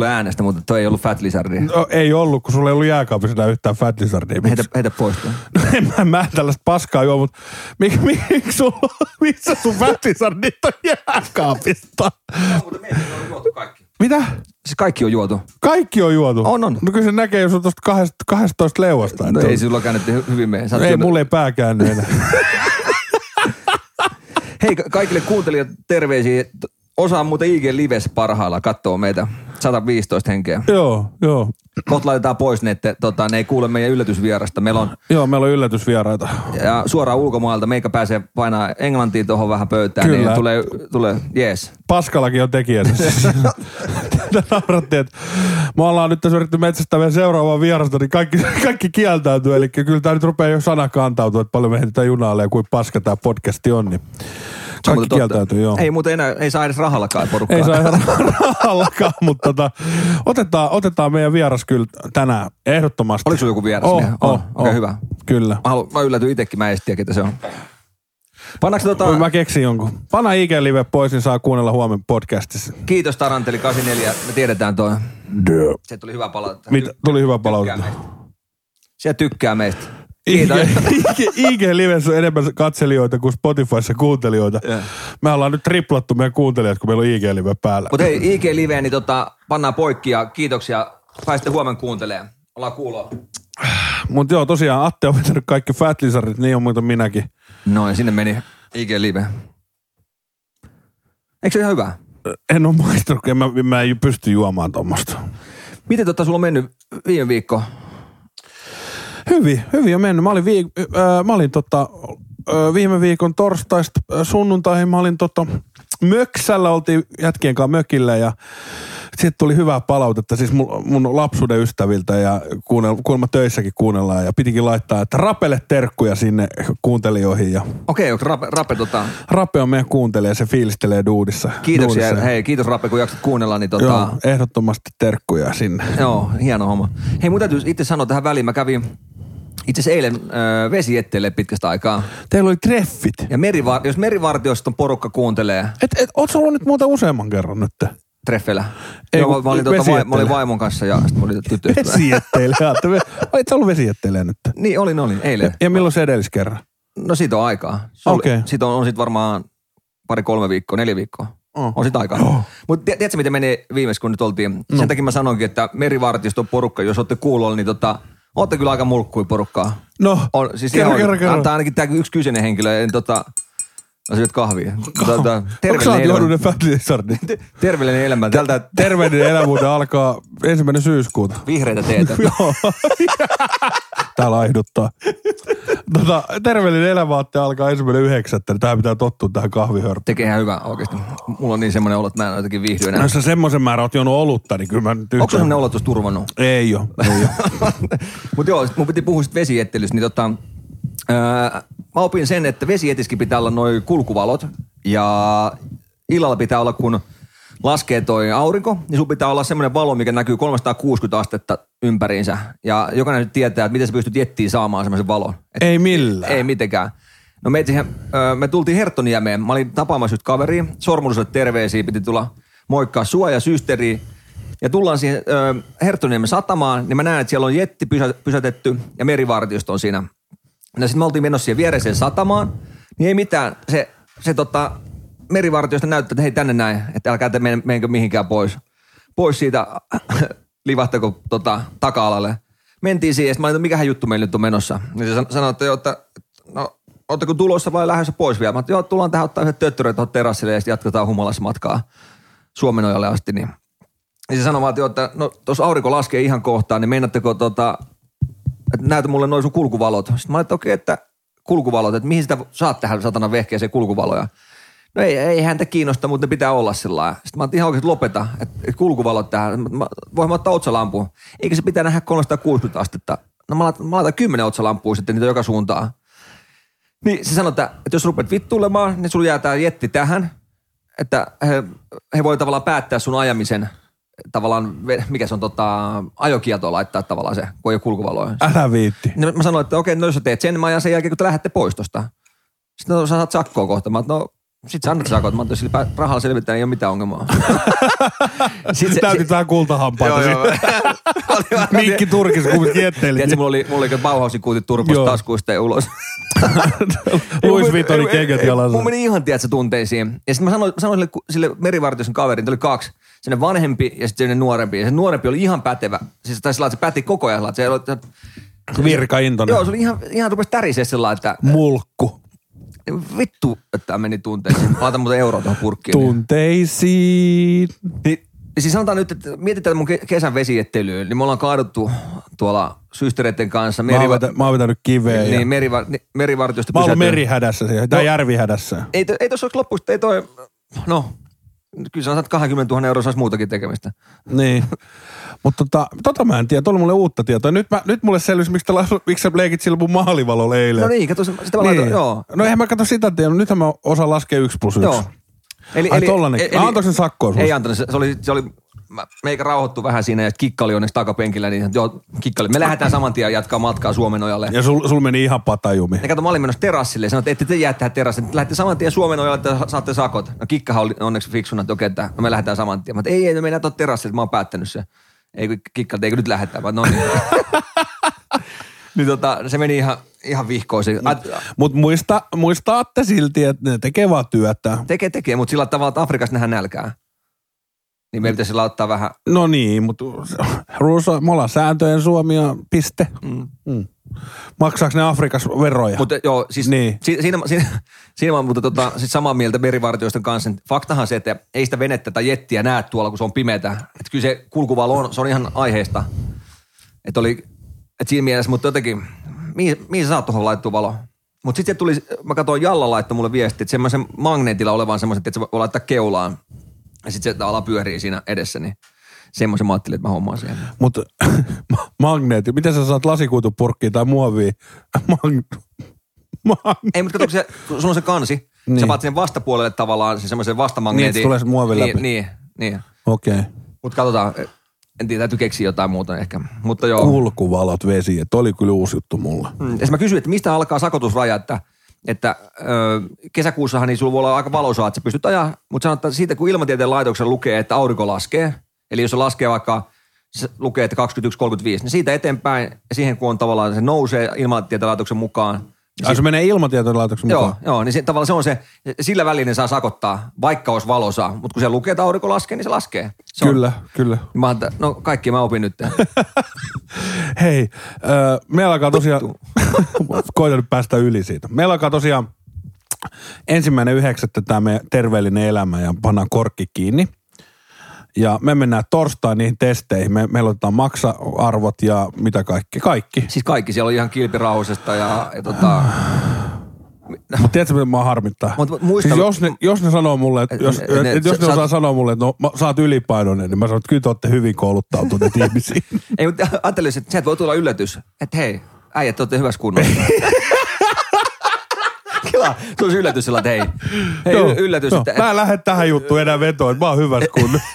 Ton kuulee äänestä, mutta toi ei ollut Fat Lizardia. No, ei ollut, kun sulla ei ollut jääkaapissa enää yhtään Fat Lizardia. Heitä, heitä pois. No, en mä, mä en tällaista paskaa juo, mutta miksi mik, mik sulla, missä sun Fat Lizardit on jääkaapista? Mitä? Siis kaikki on juotu. Kaikki on juotu? On, on. No kyllä se näkee, jos on tuosta 12 leuasta. No ei sulla käännetty hy- hyvin mene. Oot ei, syönyt- mulle ei pää käänny enää. Hei ka- kaikille kuuntelijat terveisiä. Osa on muuten IG Lives parhailla katsoo meitä. 115 henkeä. joo, joo. Kohta laitetaan pois ne, että tota, ne ei kuule meidän yllätysvierasta. Meillä on Joo, meillä on yllätysvieraita. ja suoraan ulkomailta. Meikä pääsee painaa englantiin tuohon vähän pöytään. Kyllä. Niin tulee, tulee jees. Paskallakin on tekijänä. Naurattiin, että me ollaan nyt tässä yritetty metsästää meidän seuraavaa vierasta, niin kaikki, kaikki kieltäytyy. Eli kyllä tämä nyt rupeaa jo sana kantautua, että paljon me heitetään junaalle ja kuin paska tämä podcasti on. Niin kaikki totta. kieltäytyy, joo. Ei muuten enää, ei saa edes rahallakaan porukkaa. Ei saa ihan rahallakaan, mutta tota, otetaan, otetaan meidän vieras kyllä tänään ehdottomasti. Oliko sulla joku vieras? Oh, vielä? oh, On. Okei, oh. hyvä. Kyllä. Mä, haluan, mä yllätyin itsekin, mä en edes tiedä, ketä se on. Pannaanko tota, Mä keksin jonkun. Pana IG Live pois, niin saa kuunnella huomenna podcastissa. kiitos Taranteli 84, me tiedetään toi. Duh. Se tuli hyvä palautetta. Mitä? Tuli hyvä palautetta. Se tykkää meistä. IG, Kiitos. IG, IG Livessä on enemmän katselijoita kuin Spotifyssa kuuntelijoita. Joo. Me ollaan nyt triplattu meidän kuuntelijat, kun meillä on IG Live päällä. Mutta hei, IG Live, niin tota, pannaan poikki ja kiitoksia. Pääsitte huomenna kuuntelemaan. Ollaan kuulolla. Mutta joo, tosiaan Atte on vetänyt kaikki Fat Lizardit, niin on muuten minäkin. Noin, sinne meni IG Live. Eikö se ihan hyvä? En ole maistanut, en mä, mä en pysty juomaan tuommoista. Miten tota sulla on mennyt viime viikko? Hyvin, hyvin on mennyt. Mä olin, viik- äh, mä olin tota, äh, viime viikon torstaista äh, sunnuntaihin, mä olin tota, Möksällä, oltiin jätkien kanssa mökillä ja sitten tuli hyvää palautetta siis mun, mun lapsuuden ystäviltä ja kuunnel, kuulemma töissäkin kuunnellaan ja pitikin laittaa, että Rapelle terkkuja sinne kuuntelijoihin ja Okei, okay, Rape, Rape tota, Rape on meidän kuuntelija, se fiilistelee duudissa. kiitoksia. duudissa. Hei, kiitos Rape, kun jaksat kuunnella. Niin tota, Joo, ehdottomasti terkkuja sinne. Joo, hieno homma. Hei, mun täytyy itse sanoa tähän väliin. Mä kävin itse asiassa eilen öö, vesietteelle pitkästä aikaa. Teillä oli treffit. Ja merivar- jos merivartioston porukka kuuntelee Et, et, oot sä ollut nyt muuten useamman kerran nyt? Treffeillä. Ei, Joo, mä, olin, tuota, vai, mä olin vaimon kanssa ja sitten mä olin tyttöystävä. Vesietteille. Olet sä ollut vesietteille nyt? Niin, olin, olin, eilen. Ja milloin se edelliskerran? No siitä on aikaa. Okei. Siitä on, on sit varmaan pari, kolme viikkoa, neljä viikkoa. Oh. On sit aikaa. Oh. Mutta tiedätkö, miten meni viimeis, kun nyt oltiin? No. Sen takia mä sanoinkin, että merivartioston porukka, jos olette kuulolla, niin tota, ootte kyllä aika mulkkui porukkaa. No, On, siis kerro, kerro, kerro. Antaa ainakin tämä yksi kyseinen henkilö, en tota, mä syöt kahvia. Tota, sä terveellinen elämä. Fat? Terveellinen elämä. Tältä Terveinen elämyyden alkaa ensimmäinen syyskuuta. vihreitä teetä. Joo. Tää laihduttaa. Tota, terveellinen elämä alkaa ensimmäinen yhdeksättä, niin tähän pitää tottua tähän kahvihörpään. Tekee ihan hyvä oikeasti. Mulla on niin semmoinen olo, että mä en jotenkin viihdy enää. No, jos sä semmoisen määrän oot juonut olutta, niin kyllä mä nyt Onko semmoinen olo tuossa turvannut? Ei oo, ei oo. Mutta joo, sit mun piti puhua sit vesiettelystä, niin tota, mä opin sen, että vesietiskin pitää olla noin kulkuvalot ja illalla pitää olla, kun laskee toi aurinko, niin sun pitää olla semmoinen valo, mikä näkyy 360 astetta ympäriinsä. Ja jokainen nyt tietää, että miten sä pystyt jettiin saamaan semmoisen valon. Et Ei millään. ei mitenkään. No me, siihen, me tultiin Herttoniemeen. Mä olin tapaamassa nyt kaveria. Sormuliselle terveisiä. Piti tulla moikkaa sua ja systeriä. Ja tullaan siihen ö, Herttoniemen satamaan, niin mä näen, että siellä on jetti pysä, pysätetty ja merivartiosto on siinä. No sitten me oltiin menossa siihen viereiseen satamaan, niin ei mitään. Se, se tota, merivartiosta näyttää, että hei tänne näin, että älkää te men- menkö mihinkään pois. Pois siitä livahtako tota, taka-alalle. Mentiin siihen, sitten mä olin, että mikähän juttu meillä nyt on menossa. Niin se san- sanoi, että, joo, että no, ootteko tulossa vai lähdössä pois vielä? Mä että joo, tullaan tähän ottaa yhdet töttöröt tuohon terassille ja sitten jatketaan humalassa matkaa Suomenojalle asti. Niin, niin se sanoi vaan, että, että no tuossa aurinko laskee ihan kohtaan, niin meinaatteko tota, että näytä mulle noin sun kulkuvalot. Sitten mä olin, että okei, että kulkuvalot, että mihin sitä saat tähän satana vehkeeseen kulkuvaloja. No ei, ei häntä kiinnosta, mutta ne pitää olla sillä lailla. Sitten mä oon ihan oikeasti lopeta, että kulkuvalot tähän. Mä- mä ottaa otsalampuun. Eikä se pitää nähdä 360 astetta. No mä laitan, mä laitan 10 otsalampua sitten niitä joka suuntaan. Niin se sanoi, että, että jos rupeat vittuilemaan, niin sulla jää tää jetti tähän. Että he, he voi tavallaan päättää sun ajamisen tavallaan, mikä se on tota, ajokieltoa laittaa tavallaan se, kun ei ole kulkuvaloja. Älä viitti. Niin mä sanoin, että okei, no jos sä teet sen, mä ajan sen jälkeen, kun te lähdette pois tosta. Sitten no, sä saat sakkoa kohta. Mä, no Sitten sä annat sakot. Mä sillä rahalla selvittää, ei ole mitään ongelmaa. Sitten se- Näytit vähän kultahampaita Joo, joo. Mikki Turkissa, kun jetteli. Tiedätkö, mulla oli, mulla oli Bauhausin kuutit turposta taskuista ja ulos. Louis Vuittonin kengät jalassa. Mun meni ihan, tiedätkö, tunteisiin. Ja sitten mä sanoin, sanoin sille, sille merivartijoisen kaverin, oli kaksi. Sinne vanhempi ja sitten nuorempi. Ja se nuorempi oli ihan pätevä. Siis taisi että se päätti koko ajan. Se, Intonen. joo, se oli ihan, ihan rupesi tärisee sillä että Mulkku. Vittu, että tämä meni tunteisiin. Mä laitan muuten euroa tuohon purkkiin. Tunteisiin. Niin, siis sanotaan nyt, että mietitään mun ke- kesän vesiettelyyn, niin me ollaan kaaduttu tuolla systereiden kanssa. Mä oon, vetä, mä oon vetänyt kiveä. niin, ja... meriva- ni- merivartiosta Mä oon merihädässä siellä, tai No. järvihädässä. Ei, ei tuossa loppuista, ei toi, no, kyllä sanotaan, että 20 000 euroa saisi muutakin tekemistä. Niin. Mutta tota, tota mä en tiedä, tuolla mulle uutta tietoa. Nyt, mä, nyt mulle selvisi, miksi, la, miksi sä leikit sillä mun maalivalolla eilen. No niin, kato, sitä mä laitan, joo. No eihän mä katso sitä tiedä, nythän mä osaan laskea yksi plus yksi. Joo. Eli, Ai tollanen. Mä antoin sen sakkoa sulle. Ei antanut, se, se oli, se oli mä- meikä rauhoittu vähän siinä ja kikka oli onneksi takapenkillä, niin joo, kikka oli. Me lähdetään saman tien jatkaa matkaa Suomenojalle. Ja sul, sul meni ihan patajumi. Ja kato, mä olin menossa terassille ja sanoin, että ette te jää tähän terassille. Lähdette saman tien Suomenojalle, että saatte sakot. No kikkahan oli onneksi fiksuna, että okei, että no me lähdetään saman tien. Mä ei, ei, me mennään tuon terassille, että mä oon päättänyt se. Ei kun kikka, eikö nyt lähdetä, vaan no niin. niin tota, se meni ihan, ihan vihkoisin. Mutta muista, muistaatte silti, että ne tekee vaan työtä. tekee, tekee, mutta sillä tavalla, että Afrikassa nähdään nälkää. Niin meidän pitäisi sillä ottaa vähän, No niin, mutta Ruuso, me ollaan sääntöjen Suomi ja piste. mm. Mm. Maksaako ne Afrikassa veroja? Mutta joo, siis Niin. si, siinä, siinä, siinä oon mutta tota, siis samaa mieltä merivartioisten kanssa. Faktahan se, että ei sitä venettä tai jettiä näe tuolla, kun se on pimeätä. Että kyllä se kulkuvalo on, se on ihan aiheesta. Että oli, että siinä mielessä, mutta jotenkin, mihin, mihin sä saat tuohon laittua valo? Mutta sitten tuli, mä katsoin Jalla laittoi mulle viesti, että semmoisen magneetilla olevan semmoisen, että se voi laittaa keulaan. Ja sitten se tavallaan pyörii siinä edessä, niin semmoisen mä ajattelin, että mä hommaan siihen. Mutta magneetti, miten sä saat lasikuitupurkkiin tai muovia? Mag- mag- Ei, mutta kato, kun se, kun sulla on se kansi, Niin. niin. sä paat sen vastapuolelle tavallaan se semmoisen vastamagneetin. Niin, tulee se muovi läpi. Niin, niin, niin. Okei. Okay. Mutta katsotaan, en tiedä, täytyy keksiä jotain muuta ehkä. Mutta joo. Kulkuvalot vesi, että oli kyllä uusi juttu mulle. Mm, Ja mä kysyin, että mistä alkaa sakotusraja, että, että ö, kesäkuussahan niin sulla voi olla aika valosaa, että sä pystyt ajaa, mutta sanotaan, että siitä kun ilmatieteen laitoksen lukee, että aurinko laskee, eli jos se laskee vaikka, se lukee, että 21.35, niin siitä eteenpäin, ja siihen kun on tavallaan se nousee ilmatieteen laitoksen mukaan, niin Ai se menee ilmatieteen laitoksen Joo, mukaan? joo, niin se, tavallaan se on se, sillä välin ne saa sakottaa, vaikka olisi valosaa, mutta kun se lukee, että aurinko laskee, niin se laskee. Se on- Kyllä, kyllä. Niin Mä no kaikki mä opin nyt. Hei, öö, meillä alkaa tosiaan, koitan nyt päästä yli siitä. Meillä alkaa tosiaan ensimmäinen yhdeksättä tämä meidän terveellinen elämä ja pannaan korkki kiinni. Ja me mennään torstain niihin testeihin. Me, meillä otetaan maksa-arvot ja mitä kaikki. Kaikki. Siis kaikki siellä oli ihan kilpirauhasesta ja, ja tota, Mutta tiedätkö, mitä mua harmittaa? Mut muista- siis jos, ne, jos ne sanoo mulle, että Et- jos, et, ne- et, jos sä- ne osaa sanoa mulle, että no, mä, sä oot ylipainoinen, niin mä sanon, että kyllä te olette hyvin kouluttautuneet ihmisiä. ei mutta ajattelin, että sieltä voi tulla yllätys, että hei, äijät, te olette hyvässä kunnossa. Kela, se olisi yllätys sillä, että hei, hei y- yllätys, joo. että Mä en lähde tähän juttuun enää vetoon, että mä oon hyvässä kunnossa.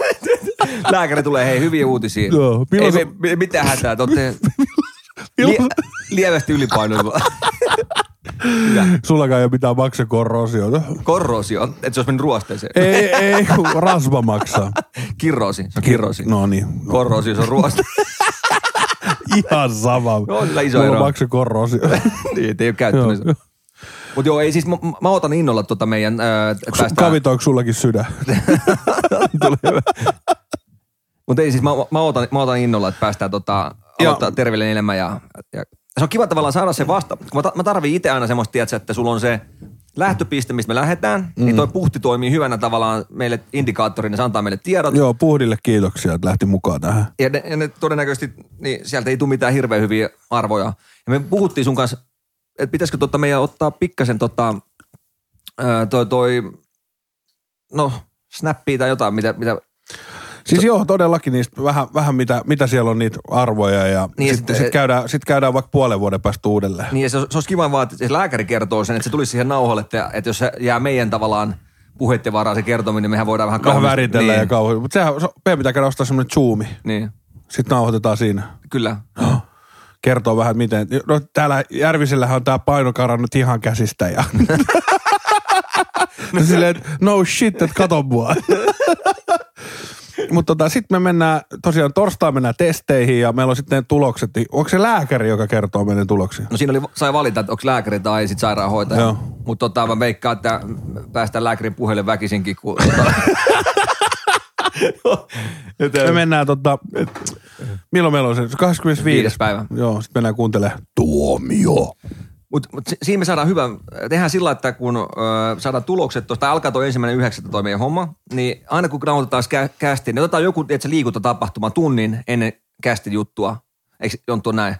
lääkäri tulee, hei, hyviä uutisia. Joo, ei milloin me, mitään hätää, te olette lie, lievästi ylipainoilla. Sullakaan ei ole mitään maksakorroosiota. Korrosio, että se olisi mennyt ruosteeseen. Ei, ei, kun rasva maksaa. Kirrosi, se on kirrosi. No niin, Korrosio, se on ruoste. ihan sama. No, on sillä iso Mulla ero. maksakorroosio. niin, et ei ole Joo. käyttänyt. Mutta joo, ei siis, mä, mä otan innolla tota meidän, äh, päästään. Kavitoiko sullakin sydän? Mutta ei siis, mä, mä, otan, mä otan innolla, että päästään tota, aloittaa terveellinen elämä ja, ja se on kiva tavallaan saada se vasta. Kun mä, ta- mä tarviin itse aina semmoista, tiedätkö, että sulla on se lähtöpiste, mistä me lähdetään, mm. niin toi puhti toimii hyvänä tavallaan meille indikaattorina, se antaa meille tiedot. Joo, Puhdille kiitoksia, että lähti mukaan tähän. Ja ne, ja ne todennäköisesti, niin sieltä ei tule mitään hirveän hyviä arvoja. Ja me puhuttiin sun kanssa, että pitäisikö tota meidän ottaa pikkasen tota, ää, toi, toi, no, snappia tai jotain, mitä, mitä Siis joo, todellakin niistä vähän, vähän mitä, mitä siellä on niitä arvoja ja Niin, sitten sit- sit käydään, sit käydään vaikka puolen vuoden päästä uudelleen. Niin ja se, se olisi kiva vaan, että lääkäri kertoo sen, että se tulisi siihen nauhalle, että, että jos se jää meidän tavallaan puheiden varaan se kertominen, niin mehän voidaan vähän Vähän kaunis- väritellä niin, ja kauhean. Mutta sehän, se, meidän pitää käydä ostaa semmoinen zoomi. Niin, Sitten nauhoitetaan siinä. kyllä. Kertoo vähän miten. No täällä Järvisellähän on tää paino karannut ihan käsistä ja No silleen, että no shit, että kato mua. Mutta tota, sitten me mennään, tosiaan torstaina mennään testeihin ja meillä on sitten tulokset. Niin Onko se lääkäri, joka kertoo meidän tuloksia? No siinä oli, sai valita, että onko lääkäri tai sit sairaanhoitaja. Joo. Mutta tota, mä veikkaan, että päästään lääkärin puheelle väkisinkin. Kun, tota, Me mennään tota, milloin meillä on se? 25. Viides päivä. Joo, sitten mennään kuuntelemaan tuomio. Mutta mut si- siinä me saadaan hyvä, tehdään sillä, että kun ö, saadaan tulokset tuosta, alkaa tuo ensimmäinen yhdeksättä toi meidän homma, niin aina kun kä- kästi, niin otetaan joku, että se liikuntatapahtuma tunnin ennen kästin juttua. Eikö Jonttu on näin?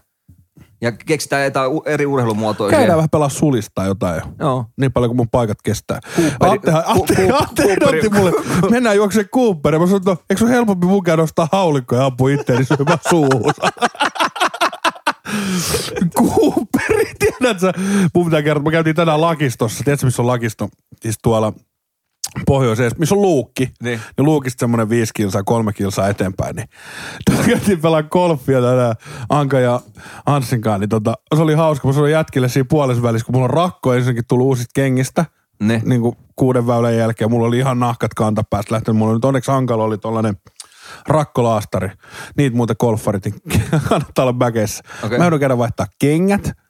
Ja keksitään jotain eri urheilumuotoja. Käydään siihen. vähän pelaa sulista jotain jo. Joo. Niin paljon kuin mun paikat kestää. Cooperi- Atte, Atte, Ku- Atte, Ku- Atte otti mulle, mennään juokseen Cooperiin. Mä sanoin, että no, eikö se ole helpompi mun käydä ostaa haulikko ja ampua itteeni syömään suuhun? Cooperi, tiedätkö? Mun pitää kertoa, mä käytiin tänään Lakistossa. Tiedätkö, missä on Lakisto? Siis tuolla pohjoisessa, missä on luukki. Niin. Ja luukista semmoinen viisi kilsaa, kolme kilsaa eteenpäin. Niin tuolla käytiin pelaa golfia tänään Anka ja Anssin kanssa. Niin tota, se oli hauska. Mä sanoin jätkille siinä puolessa välissä, kun mulla on rakko ensinnäkin tullut uusista kengistä. Ne. Niin kuin kuuden väylän jälkeen. Mulla oli ihan nahkat kantapäästä lähtenyt. Mulla nyt onneksi Ankalla oli tollanen rakkolaastari. Niitä muuten golfarit, niin kannattaa olla bäkeissä. Okei. Okay. Mä joudun käydä vaihtaa kengät.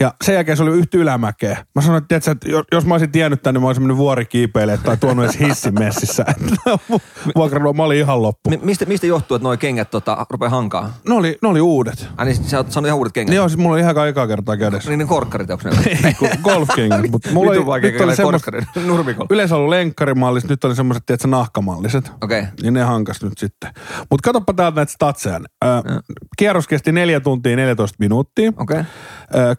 Ja sen jälkeen se oli yhtä ylämäkeä. Mä sanoin, että, tiedätkö, että jos- mä olisin tiennyt tänne, mä olisin mennyt vuorikiipeille tai tuonut edes hissin messissä. Vuokralla mä olin ihan loppu. Mi- mistä, mistä johtuu, että nuo kengät tota, rupeaa hankaa? Ne oli, ne oli uudet. Ai niin sä oot saanut ihan uudet kengät? Niin joo, siis mulla oli ihan ekaa kertaa kädessä. Niin ne korkkarit, onko ne? Ei, golfkengät. Mutta mulla oli, vaikea nyt oli nurmikolla. yleensä ollut lenkkarimalliset, nyt oli semmoiset, tiedätkö, nahkamalliset. Okei. Niin ne hankas nyt sitten. Mutta katsoppa täältä näitä statseja. Kierros kesti 4 tuntia 14 minuuttia. Okei. Ö,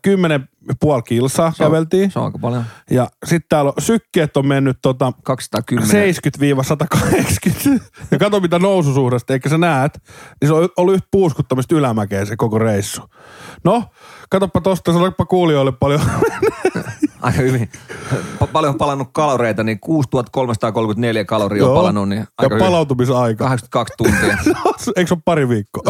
10 puoli kilsaa Se on- käveltiin. Se on aika paljon. Ja sitten täällä on, sykkeet on mennyt tota 210. 70-180. Ja kato mitä noususuhdasta, eikä sä näet, niin se on ollut yhtä puuskuttamista ylämäkeä se koko reissu. No, katoppa tosta, sanoipa kuulijoille paljon. Aika hyvin. Pa- paljon on palannut kaloreita, niin 6334 kaloria on palannut, niin ja aika hyvin. palautumisaika. 82 tuntia. Eikö se ole pari viikkoa?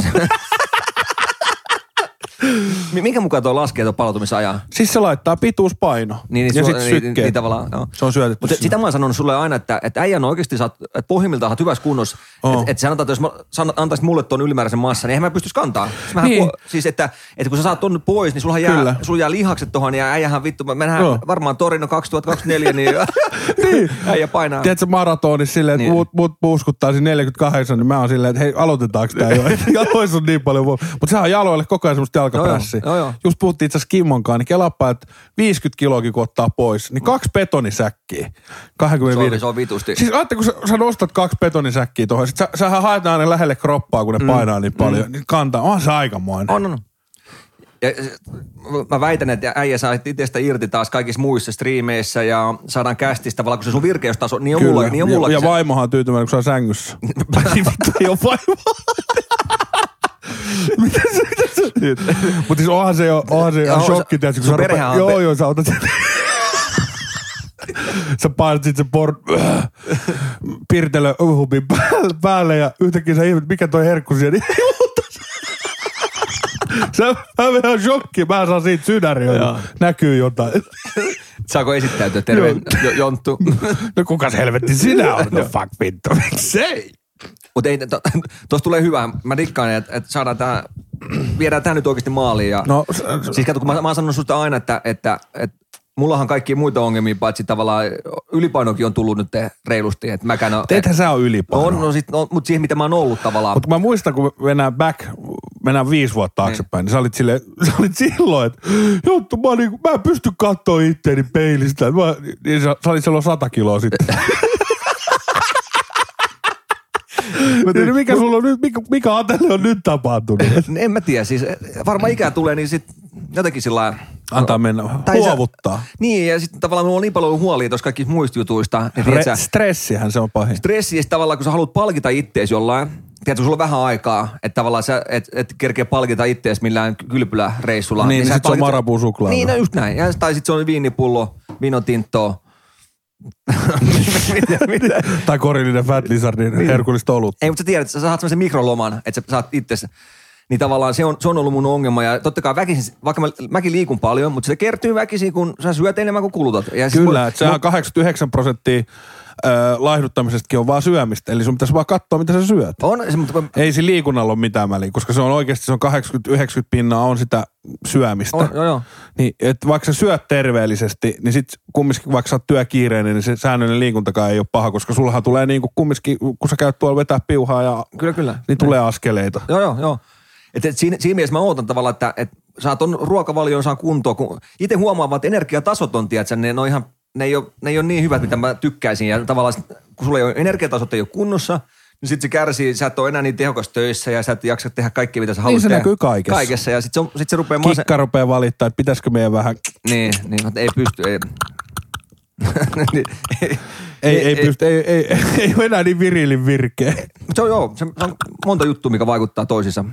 Mi- Minkä mukaan tuo laskee tuon palautumisajan? siis se laittaa pituuspaino. Niin, niin, ja sitten niin, sykkeet. niin, tavallaan, joo. Se on syötetty Mutta sitä mä oon sanonut sulle aina, että, että äijän oikeasti saat, että pohjimmiltaan oot hyvässä kunnossa. Oo. Että, että sanotaan, että jos mä antaisit mulle tuon ylimääräisen massan, niin eihän mä pystyisi kantaa. Siis, Niin. niin. siis että, että kun sä saat ton pois, niin sulla jää, sulla jää lihakset tohon ja äijähän vittu, me mennään Joo. varmaan Torino 2024, niin, Niin. äijä painaa. Tiedätkö maratonissa silleen, että Niin. muut, muut puuskuttaa siinä 48, niin mä oon silleen, että hei, aloitetaanko tää jo? Jaloissa on niin paljon. Mutta sehän on jaloille koko ajan semmoista jalkaprässiä. Joo, joo, joo. Just puhuttiin itse asiassa Kimmonkaan, niin kelappa, että 50 kiloakin kun ottaa pois, niin kaksi betonisäkkiä. 25. Se on- se on vitusti. Siis ajattele, kun sä, sä nostat kaksi betonisäkkiä tuohon, sit sä, sähän haetaan aina lähelle kroppaa, kun ne mm. painaa niin paljon, niin kantaa. On se aikamoinen. On, on. Ja se- mä väitän, että äijä saa itsestä irti taas kaikissa muissa striimeissä ja saadaan kästistä tavallaan, kun se sun virkeystaso, niin on mulla, niin on mulla. ja, ja vaimohan on tyytyväinen, kun se on sängyssä. Vittu ei ole. Mitä se, mitä se? Mutta siis onhan se jo, onhan se jo Joo, shokki, kun sun perhehän on joo, joo, sä otat sen. sä painat sit sen por... pirtelö uhupin päälle, päälle ja yhtäkkiä sä ihmet, mikä toi herkku siellä. Niin Sä, mä menen ihan shokkiin, mä saan siitä sydäriä, näkyy jotain. Saako esittäytyä? Terve, Jonttu. No kukas helvetti sinä on? No fuck vittu, miksei? Mutta ei, to- tulee hyvä. Mä dikkaan, että, että saadaan tää, viedään tää nyt oikeasti maaliin. Ja, No, siis kato, kun mä, mä oon sanonut susta aina, että, että, että mullahan kaikki muita ongelmia, paitsi tavallaan ylipainokin on tullut nyt reilusti. Että mäkään on, Ethän sä ole ylipaino. on, no sit, no, mutta siihen, mitä mä oon ollut tavallaan. Mutta mä muistan, kun mennään back, mennään viisi vuotta taaksepäin, niin sä olit, sille, sä olit silloin, että Jonttu, mä, niin, mä en pysty katsoa itteeni peilistä. Mä, niin sä, sä olit silloin sata kiloa sitten. niin mikä sulla on nyt, mikä, mikä Atelle on nyt tapahtunut? En mä tiedä, siis varmaan ikää tulee, niin sit jotenkin sillä Antaa mennä, Tai sä- huovuttaa. Niin, ja sitten tavallaan mulla on niin paljon huolia tuossa kaikista muista jutuista. Niin Re- tiedätkö, stressihän se on pahin. stressi ja tavallaan, kun sä haluat palkita ittees jollain, tiedätkö, sulla on vähän aikaa, että tavallaan sä et, et kerkeä palkita ittees millään kylpyläreissulla. Niin, niin sä sit se on Marabou suklaata. Niin, no just näin. Ja, tai sitten se on viinipullo, vino tintoa. Mitä, mitä? Tai korillinen Fat Lizardin herkullista olutta. Ei, mutta sä tiedät, että sä saat semmoisen mikroloman, että sä saat itse Niin tavallaan se on, se on ollut mun ongelma. Ja totta kai väkisin, vaikka mä, mäkin liikun paljon, mutta se kertyy väkisin, kun sä syöt enemmän kuin kulutat. Ja siis Kyllä, mun- että sehän on 89 prosenttia ö, laihduttamisestakin on vaan syömistä. Eli sun pitäisi vaan katsoa, mitä sä syöt. On, se, mutta Ei siinä liikunnalla ole mitään väliä, koska se on oikeasti se on 80-90 pinnaa on sitä syömistä. on, joo, joo. Niin, että vaikka sä syöt terveellisesti, niin sit kumminkin vaikka sä oot työkiireinen, niin se säännöllinen liikuntakaan ei ole paha, koska sullahan tulee niin kuin kumminkin, kun sä käyt tuolla vetää piuhaa ja Kyllä, kyllä. niin tulee askeleita. Joo, joo, joo. Et, et siinä, siinä mielessä mä ootan tavallaan, että et saa ton ruokavalion saa kuntoon, kun itse huomaan vaan, että energiatasot on, tiedätkö, ne, ne on ihan, ne ei, ole, ne ei ole niin hyvät, mitä mä tykkäisin. Ja tavallaan, kun sulla ei ole energiatasot ei ole kunnossa, niin sit se kärsii, sä et ole enää niin tehokas töissä ja sä et jaksa tehdä kaikkea, mitä sä haluat Niin se tehdä. näkyy kaikessa. Kaikessa ja sit se, sit se rupeaa. Kikka rupeaa valittaa, että pitäisikö meidän vähän, Niin, niin, mutta ei pysty, ei. Niin, ei, ei, ei, pysty, ei, ei, ei, ei ole enää niin virilin virkeä. Se on joo, se on monta juttua, mikä vaikuttaa toisissa.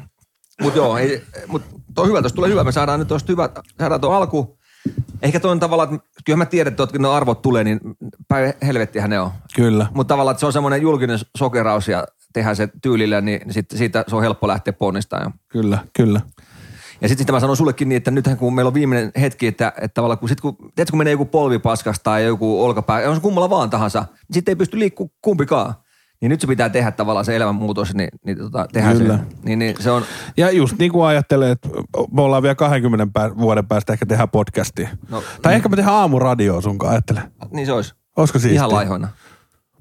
Mutta joo, ei, mut toi on hyvä, tuossa tulee hyvä. Me saadaan nyt tuosta hyvä, saadaan tuo alku. Ehkä toinen tavalla, että kyllä mä tiedän, että kun ne arvot tulee, niin päivä helvettihän ne on. Kyllä. Mutta tavallaan, että se on semmoinen julkinen sokeraus ja tehdään se tyylillä, niin sit, siitä se on helppo lähteä ponnistamaan. Kyllä, kyllä. Ja sitten sit mä sanon sullekin niin, että nythän kun meillä on viimeinen hetki, että, että tavallaan kun, sit kun, tiedätkö, kun menee joku polvipaskas tai joku olkapää, on se kummalla vaan tahansa, niin sitten ei pysty liikkua kumpikaan. Niin nyt se pitää tehdä tavallaan se elämänmuutos, niin, niin tota, tehdään Kyllä. se. Niin, niin se on, Ja just niin kuin ajattelee, että me ollaan vielä 20 pää, vuoden päästä ehkä tehdä podcastia. No, tai ehkä me tehdään aamuradioa sunkaan, ajattele. niin se olisi. Olisiko siistiä? Ihan laihoina.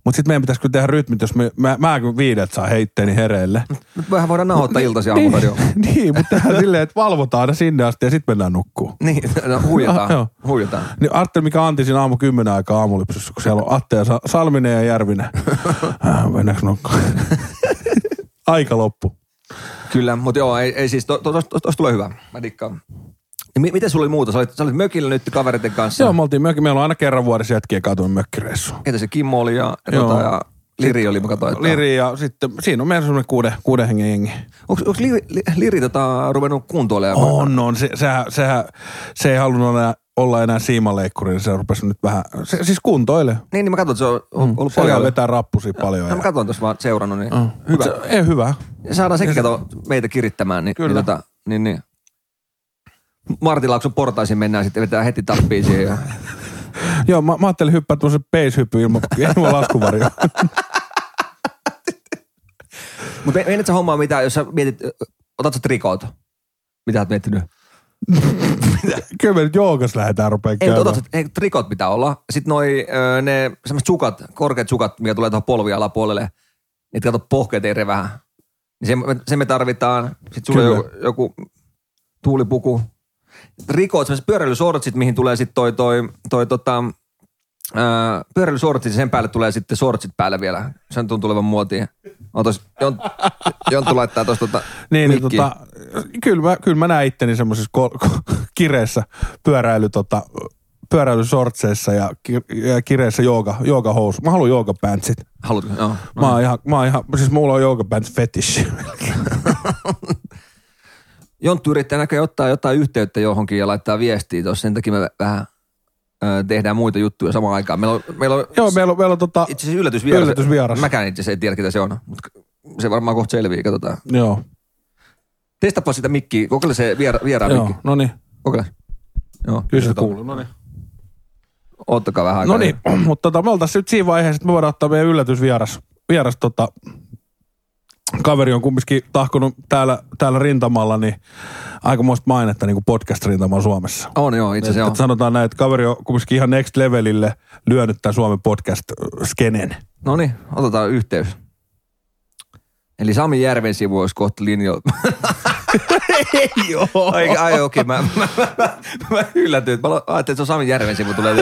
Mutta sitten meidän pitäisi kyllä tehdä rytmit, jos me, mä, mä kun viideltä saa heitteeni hereille. Nyt vähän voidaan nauhoittaa iltaisin aamuradio. Niin, niin mutta tehdään silleen, että valvotaan aina sinne asti ja sitten mennään nukkuu. Niin, no, huijataan. Joo. huijataan. Niin Artteli, mikä Antti siinä aamu kymmenen aikaa aamulypsyssä, kun siellä on Atte ja Sa- Salminen ja Järvinen. Äh, Mennäänkö nukkumaan? Aika loppu. Kyllä, mutta joo, ei, ei siis, tuosta to, to, to, tulee hyvä. Mä dikkaan. Ja mi, miten sulla oli muuta? Sä olit, sä olit mökillä nyt kavereiden kanssa. Joo, me oltiin mökki. Meillä on aina kerran vuodessa jätkien katuin mökkireissu. Ketä se Kimmo oli ja, ja, tota, ja Liri oli, mä katsoin. että- Liri ja sitten siinä on meidän semmoinen kuuden, kuuden hengen jengi. Onko, onko Liri, Li- Liri tota, ruvennut kuntoilemaan? On, on. Se, sehän, sehän, se ei halunnut enää, olla enää siimaleikkuri, niin se rupesi nyt vähän, se, siis kuntoile. Niin, niin mä katsoin, että se on on ollut Se paljon. vetää rappusia paljon. No, mä Ja, katsoin tuossa vaan seurannut, niin Mm. hyvä. Se, ei, hyvä. Ja saadaan sekin kato meitä kirittämään, niin, Kyllä. niin, tota, niin, niin. Martilaakson portaisiin mennään sitten vetää heti tappiin siihen. Ja... Joo, mä, mä ajattelin hyppää tuollaisen peishyppy ilman, ilman laskuvarjoa. Mutta meinaat sä hommaa mitään, jos sä mietit, otat sä? Mitä oot miettinyt? Kyllä me nyt joogas lähdetään rupea Ei, käymään. mutta otat, ei, trikot pitää olla. Sitten noi, ne semmoiset sukat, korkeat sukat, mikä tulee tuohon polvien alapuolelle. Niitä kato pohkeet ei vähän. Niin se, me- se me tarvitaan. Sitten sulla joku, joku tuulipuku. Rikot, semmoiset pyöräilysortsit, mihin tulee sitten toi, toi, toi tota, öö, pyöräilysortsit ja sen päälle tulee sitten sortsit päälle vielä. Se tuntuu olevan muotiin. Otas, Jont, Jonttu laittaa tuosta tota Niin, niin tota, kyllä, mä, kyllä mä näen itteni ko- kireissä pyöräily, tota, pyöräilysortseissa ja, ki- ja kireissä jooga, joogahousu. Mä haluan joogapantsit. Haluatko? Joo. Mä oon ihan, mä oon ihan, siis mulla on joogapants fetish. Jonttu yrittää näköjään ottaa jotain yhteyttä johonkin ja laittaa viestiä tuossa. Sen takia me vähän tehdään muita juttuja samaan aikaan. Meillä on, meillä on Joo, meillä on, meillä on tota, itse asiassa yllätysvieras. Yllätysvieras. Mäkään itse asiassa en tiedä, ketä se on, mutta se varmaan kohta selviää. Katsotaan. joo, Testapa sitä mikkiä. Kokeile se viera, vieraan joo, mikki. no niin, Kokeile. Joo. kyllä se kuuluu. No niin. Ottakaa vähän aikaa. No niin, mutta tota, me oltaisiin nyt siinä vaiheessa, että me voidaan ottaa meidän yllätysvieras. Vieras, tota, kaveri on kumminkin tahkonut täällä, täällä rintamalla, niin aikamoista mainetta niin podcast-rintamalla Suomessa. On joo, itse asiassa et sanotaan näin, että kaveri on kumminkin ihan next levelille lyönyt tämän Suomen podcast-skenen. No niin, otetaan yhteys. Eli Sami Järven sivu olisi kohta linjoilla. Ei oo. ai, ai okei, okay, mä, mä, mä, mä, mä yllätyin. Mä ajattelin, että se on Sami Järven sivu. Tulee,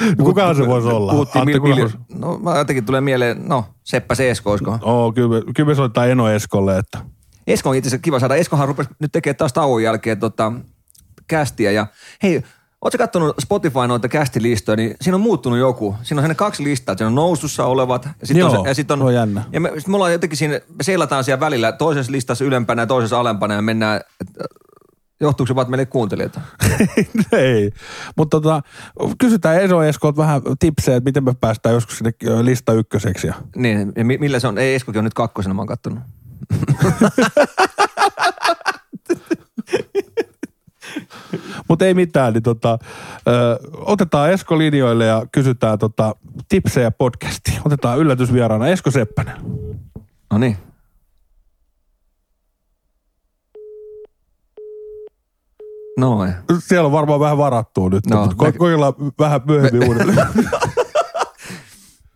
että, Kukaan se voisi olla? Puhuttiin Antti, mil, kuka mil, no mä jotenkin tulee mieleen, no Seppä Seesko, olisiko? Oo, kyllä, kyllä soittaa Eno Eskolle, että Esko on itse asiassa kiva saada. Eskohan rupesi nyt tekemään taas tauon jälkeen tota, kästiä. Ja hei, ootko kattonut Spotify noita kästilistoja, niin siinä on muuttunut joku. Siinä on sellainen kaksi listaa, siinä on nousussa olevat. Ja sitten Joo, on, se, ja sit on, se on jännä. Ja me, sit me ollaan jotenkin siinä, me seilataan siellä välillä toisessa listassa ylempänä ja toisessa alempana ja mennään, että johtuuko se vaan, että meille kuuntelijoita? ei. Mutta tota, kysytään Eno Eskolta vähän tipsejä, että miten me päästään joskus sinne lista ykköseksi. Ja Niin, ja mi- millä se on? Ei, Eskokin on nyt kakkosena, mä oon kattonut. Mutta ei mitään, niin tota, ö, otetaan Esko linjoille ja kysytään tota, tipsejä podcastiin. Otetaan yllätysvieraana Esko Seppänen. No niin. Noin. Siellä on varmaan vähän varattua nyt, No, mutta me- ko- kokeillaan vähän myöhemmin uudelleen.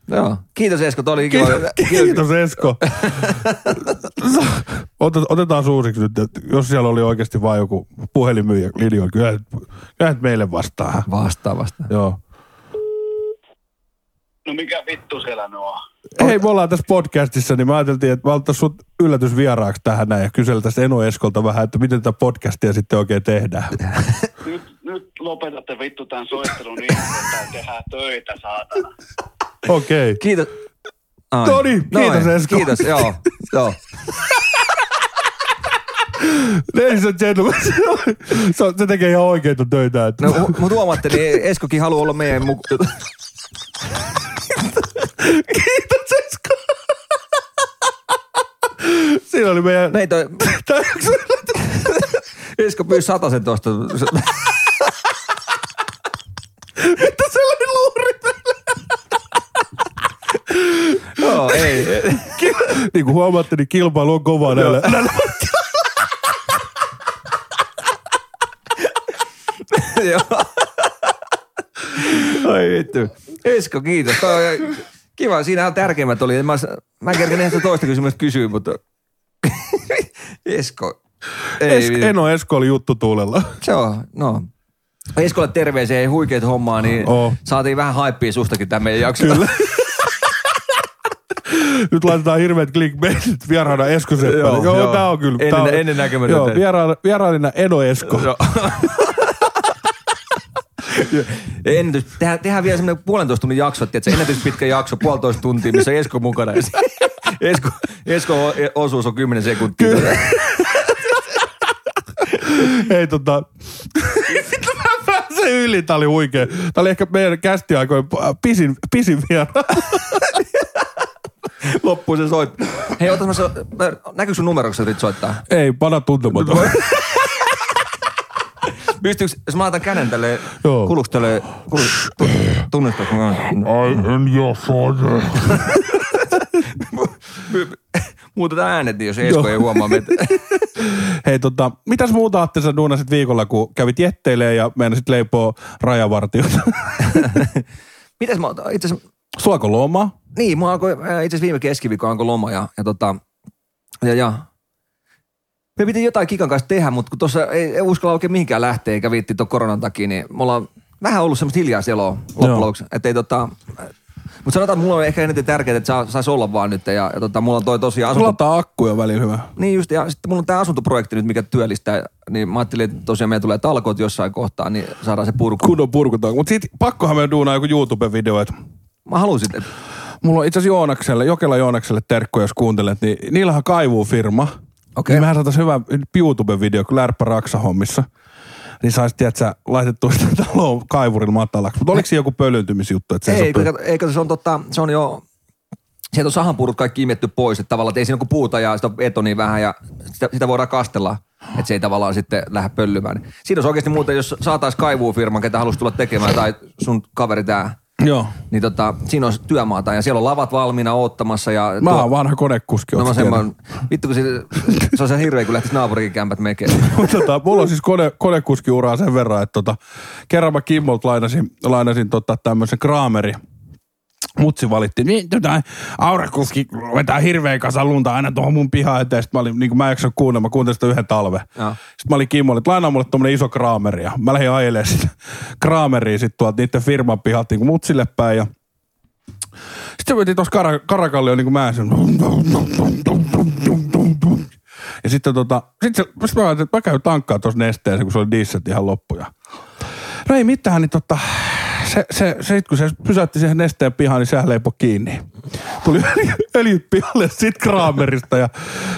Joo. Kiitos Esko, toi oli kiva. Kiitos Esko. Otet- Otetaan suusiksi nyt, että jos siellä oli oikeasti vain joku puhelinmyyjä linjoilla, kyllä, kyllä meille vastaa. Vastaa vastaa. Joo. No mikä vittu siellä nuo? Hei, me ollaan tässä podcastissa, niin mä ajateltiin, että mä ottaisin sut yllätysvieraaksi tähän näin ja kyseltäisiin Eno Eskolta vähän, että miten tätä podcastia sitten oikein tehdään. Nyt, nyt lopetatte vittu tämän soittelun niin, että tehdään töitä, saatana. Okei. Okay. Kiitos. Ai. No niin, kiitos, Noin. Esko. Kiitos, joo. joo. Ladies and gentlemen, se, on- se, on- se tekee ihan oikeita töitä. Että. No, mutta huomaatte, niin Eskokin haluaa olla meidän mukaan. Kiitos Esko. Siinä oli meidän... Tää- Esko pyysi satasen tuosta. Mitä se oli luuri? Joo, ei. Niin kuin huomaatte, niin kilpailu on kova näillä. näillä. Joo. Ai vittu. Esko, kiitos. On kiva. Siinähän tärkeimmät oli. Mä, mä en kerkeä sitä toista kysymystä kysyä, mutta... Esko. Ei, Es, Eno Esko oli juttu tuulella. Se on, no. Eskolle terveisiä, ei huikeet hommaa, niin Oo. saatiin vähän haippia sustakin tämän meidän jakson. Kyllä. Nyt laitetaan hirveät clickbaitit vieraana Esko Seppänen. Joo, Joo, joo, tää on kyllä. Ennen- on, ennen näkemätöntä. Joo, vieraana, vieraanina Eno Esko. Joo. Ennätys, tehdään, tehdään vielä semmoinen puolentoista tunnin jakso, että ennätys pitkä jakso, puolitoista tuntia, missä Esko mukana. Esko, Esko osuus on 10 sekuntia. Ei tota... Vittu mä pääsen yli, tää oli huikea. Tää oli ehkä meidän kästiaikojen pisin, pisin vieraan. Loppuu se soit. Hei, otas mä so, näkyykö sun numero, kun sä soittaa? Ei, pana tuntematon. Pystyykö, jos mä laitan käden tälleen, kuluks tälleen, kuluks, tu, tunnistaako mä? Ai, en joo, soite. Muutetaan äänet, niin jos Esko ei huomaa meitä. Hei tota, mitäs muuta Atte sä duunasit viikolla, kun kävit jetteilee ja meinasit leipoo rajavartiota? Mitäs mä, itse asiassa, Suako loma? niin, mä alkoi, äh, itse asiassa viime keskiviikko alkoi loma ja, ja tota, ja, ja me piti jotain Kikan kanssa tehdä, mutta kun tuossa ei, ei uskalla oikein mihinkään lähteä, eikä viitti tuon koronan takia, niin me ollaan vähän ollut semmoista hiljaa seloa loppujen lopuksi. Että ei tota, mutta sanotaan, että mulla on ehkä eniten tärkeää, että saa, sais olla vaan nyt. Ja, ja tota, mulla on toi tosiaan asunto, Lataa akkuja välillä hyvä. Niin just, ja sitten mulla on tämä asuntoprojekti nyt, mikä työllistää, niin mä ajattelin, että tosiaan meidän tulee talkoot jossain kohtaa, niin saadaan se purku. Kunnon purkutaan. Mutta sit pakkohan me duunaa joku YouTube-video, että Mä halusin, että mulla on itse asiassa Joonakselle, Jokela Joonakselle terkkoja, jos kuuntelet, niin niillähän kaivuu firma. Okei. Niin mehän saataisiin hyvä YouTube-video, kun Lärppä Raksa hommissa. Niin saisi, tiedätkö, laitettua sitä taloa kaivurilla matalaksi. Mutta oliko siinä joku pölyntymisjuttu, että se ei, ei, kato, se on, totta, se on jo, sieltä on sahanpurut kaikki imetty pois, että tavallaan, että ei siinä kuin puuta ja sitä on betonia vähän ja sitä, sitä voidaan kastella, että se ei tavallaan sitten lähde pöllymään. Siinä olisi oikeasti muuten, jos saataisiin kaivuufirman, ketä halusi tulla tekemään tai sun kaveri tää, Joo. niin tota, siinä olisi työmaata ja siellä on lavat valmiina oottamassa. Ja Mä tuo- oon vanha konekuski. No mä tiennyt? semmoinen, vittu kun se, se on se hirveä, kun lähtisi naapurikin kämpät mekeen. Tota, mulla on siis kone, konekuskiuraa sen verran, että tota, kerran mä Kimmolta lainasin, lainasin tota, tämmöisen Kraameri. Mutsi valitti, niin tota, aurakuski vetää hirveä kasa lunta aina tuohon mun pihaan eteen. Sitten mä olin, niin kuin mä en jaksanut kuunnella, mä kuuntelin sitä yhden talven. Sitten mä olin Kimmolle, että lainaa mulle tommonen iso Kraameri. Ja mä lähdin ajelemaan sitä Kraameria sit tuolta niiden firman pihalta niin mutsille päin. Ja sitten vetin tuossa kar- Karakallio niin kuin mä sen. Ja sitten tota, sit se, sit mä ajattelin, että mä käyn tankkaa tuossa nesteeseen, kun se oli diesel ihan loppu. Ja... No ei mitään, niin tota, se, se, se, sit kun se pysäytti siihen nesteen pihaan, niin sehän leipoi kiinni. Tuli öljy- öljyt pihalle sit Kramerista ja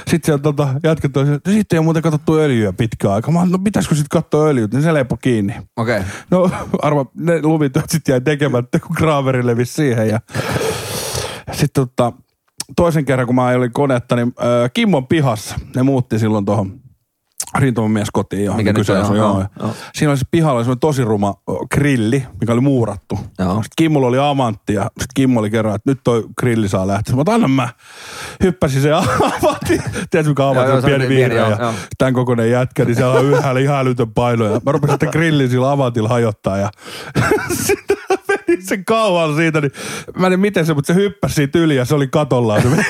sit siellä tota, jätket oli, että sitten ei ole muuten katsottu öljyä pitkään aikaa. Mä olin, no pitäisikö sit katsoa öljyt, niin se leipoi kiinni. Okei. Okay. No arva, ne lumityöt sitten jäi tekemättä, kun Krameri levisi siihen ja sitten tota, toisen kerran, kun mä ajelin konetta, niin äh, Kimmon pihassa. Ne muutti silloin tuohon rintomamies kotiin, johon Mikä nyt kyse on, joo, joo. Siinä oli se pihalla oli semmoinen tosi ruma grilli, mikä oli muurattu. Joo. Sitten Kimmolla oli amantti ja sitten Kimmo oli kerran, että nyt toi grilli saa lähteä. Mä anna mä. Hyppäsin se amantti. Tiedätkö mikä amantti on pieni vihreä ja joo. tämän kokoinen jätkä, niin siellä on ylhäällä ihan älytön paino. Ja mä rupesin sitten grillin sillä amantilla hajottaa ja sitten meni sen kauan siitä, niin mä en miten se, mutta se hyppäsi siitä yli ja se oli katollaan. Se meni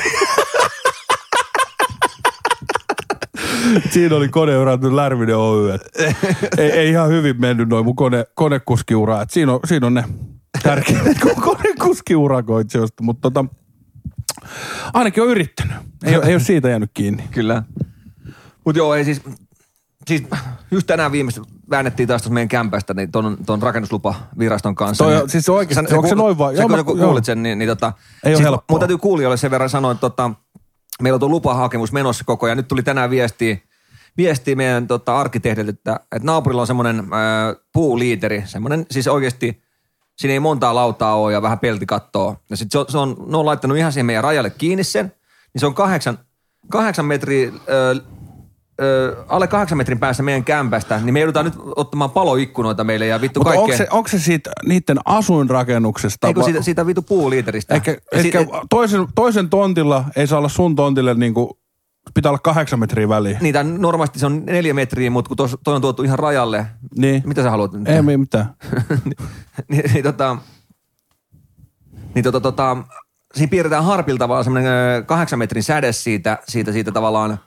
Siinä oli koneurattu Lärvinen Oy. et Ei, ei, ihan hyvin mennyt noin mun kone, konekuskiura. Et siinä, on, siinä on ne tärkeät konekuskiurakoitsijoista, mutta tota, ainakin on yrittänyt. Ei, ole- ei ole siitä jäänyt kiinni. Kyllä. Mutta joo, ei siis, siis just tänään viimeistä väännettiin taas tuossa meidän kämpästä niin ton, ton rakennuslupaviraston kanssa. Toi niin, siis oikeesti, onko se noin vai- Sä joo, kun mä- joo. kuulit sen, niin, niin tota, Ei siis helppoa. Mun täytyy kuulijoille sen verran sanoa, että tota, meillä on tuo lupahakemus menossa koko ajan. Nyt tuli tänään viesti, viesti meidän tota, arkkitehdiltä, että, että naapurilla on semmoinen puuliiteri, semmoinen siis oikeasti, siinä ei montaa lautaa ole ja vähän peltikattoa. Ja sit se on, se on, ne on laittanut ihan siihen meidän rajalle kiinni sen, niin se on kahdeksan, kahdeksan metriä, ö, ö, alle kahdeksan metrin päässä meidän kämpästä, niin me joudutaan nyt ottamaan paloikkunoita meille ja vittu Mutta onko kaikkea. se, onko se siitä niiden asuinrakennuksesta? Eikö siitä, siitä vittu puuliiteristä. Ja sit- eikä toisen, toisen tontilla ei saa olla sun tontille niin kuin, pitää olla kahdeksan metriä väliä. Niitä normaalisti se on neljä metriä, mutta kun tos, toi on tuotu ihan rajalle. Niin. Mitä sä haluat nyt? Ei mi- mitään. niin, niin, tota, niin tota, tota, siinä piirretään harpilta vaan semmoinen kahdeksan metrin säde siitä, siitä, siitä tavallaan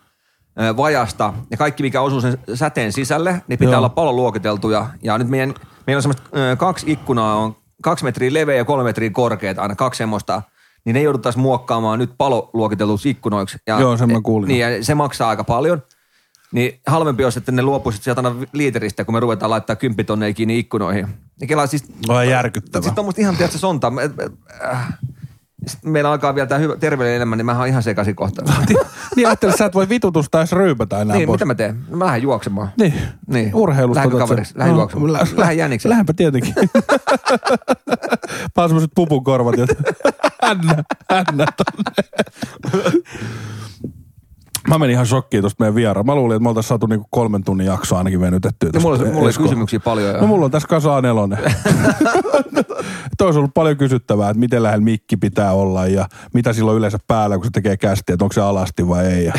vajasta. Ja kaikki, mikä osuu sen säteen sisälle, niin pitää Joo. olla paloluokiteltuja. Ja nyt meidän, meillä on semmoista kaksi ikkunaa, on kaksi metriä leveä ja kolme metriä korkeat, aina kaksi semmoista. Niin ne jouduttaisiin muokkaamaan nyt paloluokitelluiksi ikkunoiksi. Ja, Joo, sen mä kuulin. Niin, ja se maksaa aika paljon. Niin halvempi olisi, että ne luopuisit sieltä aina liiteristä, kun me ruvetaan laittaa kymppitonneja kiinni ikkunoihin. Ja kelaa siis Vai järkyttävä. sitten on musta ihan, tiedätkö, sonta. Me- me- äh. Sitten meillä alkaa vielä tämä hyvä, terveellinen elämä, niin mä oon ihan sekaisin kohta. niin ajattelin, että sä et voi vitutusta edes ryypätä enää niin, pois. mitä mä teen? No Mä lähden juoksemaan. Niin. Niin. Urheilusta. Sen. kaveriksi? Lähden juoksemaan. lä- Lähden jänikseen. Lähdenpä tietenkin. Paan semmoset pupun korvat, jotka hännä, hännä tonne. Mä menin ihan shokkiin tosta meidän vieraan. Mä luulin, että me oltais saatu niinku kolmen tunnin jakso ainakin venytettyä. No, mulla, mulla oli kysymyksiä paljon. Ja... No mulla on tässä kasa nelonen. Toi ollut paljon kysyttävää, että miten lähellä mikki pitää olla ja mitä silloin yleensä päällä, kun se tekee kästiä, että onko se alasti vai ei. Ja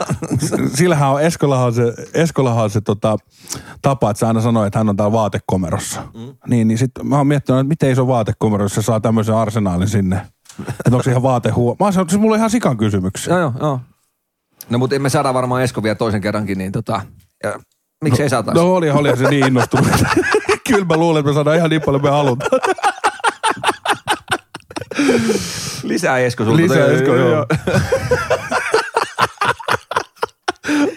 Sillähän on, Eskolahan on se, Eskolahan on se tota, tapa, että se aina sanoo, että hän on täällä vaatekomerossa. Mm. Niin, niin sitten mä oon miettinyt, että miten iso vaatekomero, jos se saa tämmöisen arsenaalin sinne. Että onko se ihan vaatehuo. Mä oon sanonut, että mulla on ihan sikan kysymyksiä. Joo, joo, joo. No mutta me saadaan varmaan Esko vielä toisen kerrankin, niin tota... Ja, miksi ei saataisi? No oli, oli se niin innostunut. Kyllä mä luulen, että me saadaan ihan niin paljon me halutaan. Lisää Esko sulta. Lisää Esko, joo.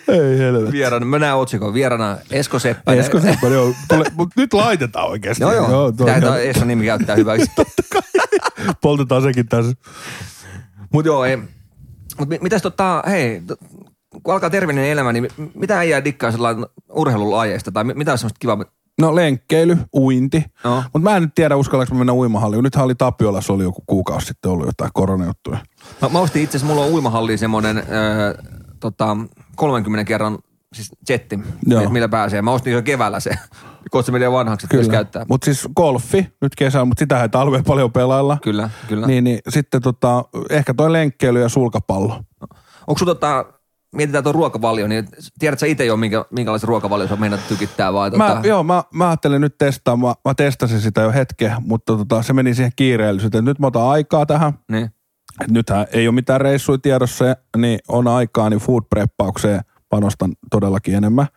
Ei helvetti. Vieraana, mä näen otsikon. Vieraana Esko Seppänen. Esko Seppänen, joo. Tule, mut nyt laitetaan oikeasti. Joo, joo. joo Tämä ihan- Eskon nimi käyttää hyväksi. Poltetaan sekin tässä. Mutta joo, ei. Mut mi- mitäs tota, hei, kun alkaa terveellinen elämä, niin mi- mitä äijää dikkaa sellainen urheilulajeista? Tai mi- mitä on semmoista kivaa? No lenkkeily, uinti. No. Mutta mä en nyt tiedä, uskallanko mä mennä uimahalliin. Nythän oli Tapiolassa oli joku kuukausi sitten ollut jotain koronajuttuja. Mä, mä ostin itse asiassa, mulla on uimahalliin semmoinen öö, tota, 30 kerran siis jetti, Joo. mi- millä pääsee. Mä ostin jo keväällä se, kohta se menee vanhaksi, että käyttää. Mutta siis golfi nyt kesällä, mutta sitä ei talveen paljon pelailla. Kyllä, kyllä. Niin, niin sitten tota, ehkä toi lenkkeily ja sulkapallo. Onko sun tota, mietitään tuon ruokavalio, niin tiedätkö sä itse jo, minkä, minkälaisen ruokavalio sä meinat tykittää vai tota, Mä, joo, mä, mä ajattelin nyt testaa, mä, mä testasin sitä jo hetken, mutta tota, se meni siihen kiireellisyyteen. Nyt mä otan aikaa tähän. Niin. Et nythän ei ole mitään reissuja tiedossa, niin on aikaa, niin food preppaukseen panostan todellakin enemmän.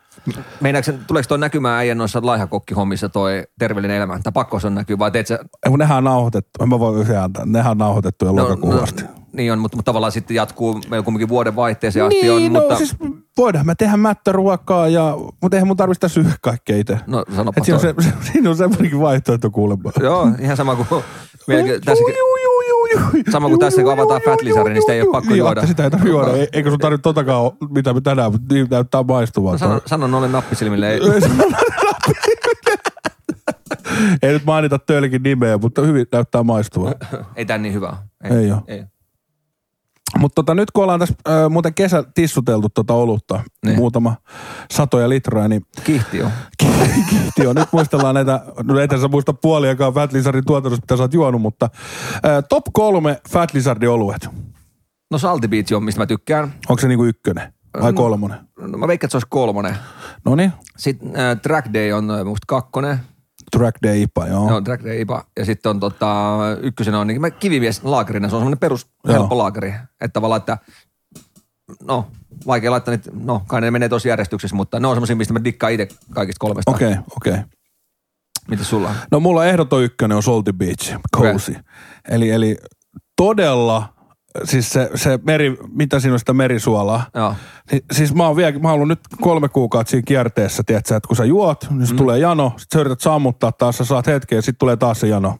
Meinaatko, tuleeko toi näkymään äijän noissa laihakokkihommissa toi terveellinen elämä? Tai pakko se on näkyy vai teet sä... Ei, kun nehän on nauhoitettu, en mä voi yhden antaa, nehän on nauhoitettu jo lokakuun asti. niin on, mutta, mutta tavallaan sitten jatkuu meillä kumminkin vuoden vaihteeseen asti Niin, on, no mutta... siis voidaan me tehdä mättöruokaa, ja, mutta eihän mun tarvitse syödä kaikkea itse. No sanopa siinä, on se, siinä on semmoinenkin vaihtoehto kuulemma. Joo, ihan sama kuin... Melkein, Sama kuin tässä, kun avataan Fat Lizardin, niin sitä ei ole pakko niin, juoda. Sitä ei tarvitse juoda. Ei- Eikö sun tarvitse totakaan, ole, mitä me tänään, mutta niin näyttää maistuvaa. no, sano, noille nappisilmille. Ei, ei nyt mainita töillekin nimeä, mutta hyvin näyttää maistuvaa. ei tän niin hyvä. Ei. Ei. Mutta tota, nyt kun ollaan tässä äh, muuten kesä tissuteltu tota olutta, Niin. muutama satoja litraa, niin Kihti on. Kihti on. Nyt muistellaan näitä, no ei tässä muista puoliakaan Fat Lizardin tuotannosta, mitä sä oot juonut, mutta ää, top kolme Fat Lizardin oluet. No Salty Beach on, mistä mä tykkään. Onko se niinku ykkönen vai kolmonen? No, mä veikkaan, että se olisi kolmonen. No niin, Sitten äh, Track Day on musta kakkonen. Track Day IPA, joo. Joo, Track Day IPA. Ja sitten on tota, ykkösenä on niin, mä kivimies laakerina. Se on semmoinen perus helppo laakeri. Että tavallaan, että no, vaikea laittaa niitä, no kai ne menee tosi järjestyksessä, mutta ne on semmoisia, mistä mä dikkaan itse kaikista kolmesta. Okei, okay, okei. Okay. Mitäs sulla on? No mulla ehdoton ykkönen on Salty Beach, cozy. Eli, eli todella, siis se, se meri, mitä siinä on sitä merisuolaa. Joo. Niin, siis mä oon vielä, mä oon ollut nyt kolme kuukautta siinä kierteessä, tiedätkö, että kun sä juot, niin mm. tulee jano, sit sä yrität sammuttaa taas, sä saat hetken ja sit tulee taas se jano.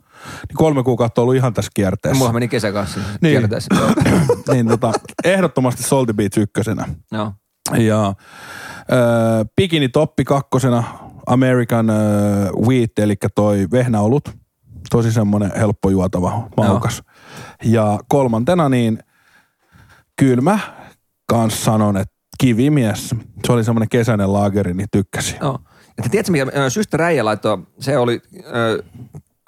Niin kolme kuukautta on ollut ihan tässä kierteessä. Mulla meni kesä kanssa Niin. kiertäessä. niin tota, ehdottomasti Salty Beach ykkösenä. Joo. Ja äh, Bikini Toppi kakkosena, American äh, Wheat, eli toi vehnäolut. Tosi semmoinen helppo juotava, maukas. Ja kolmantena niin kyllä mä kans sanon, että kivimies. Se oli semmoinen kesäinen laageri, niin tykkäsin. Joo. Ja te tiedätkö, mikä äh, Syster Räijä laittoi, se oli äh,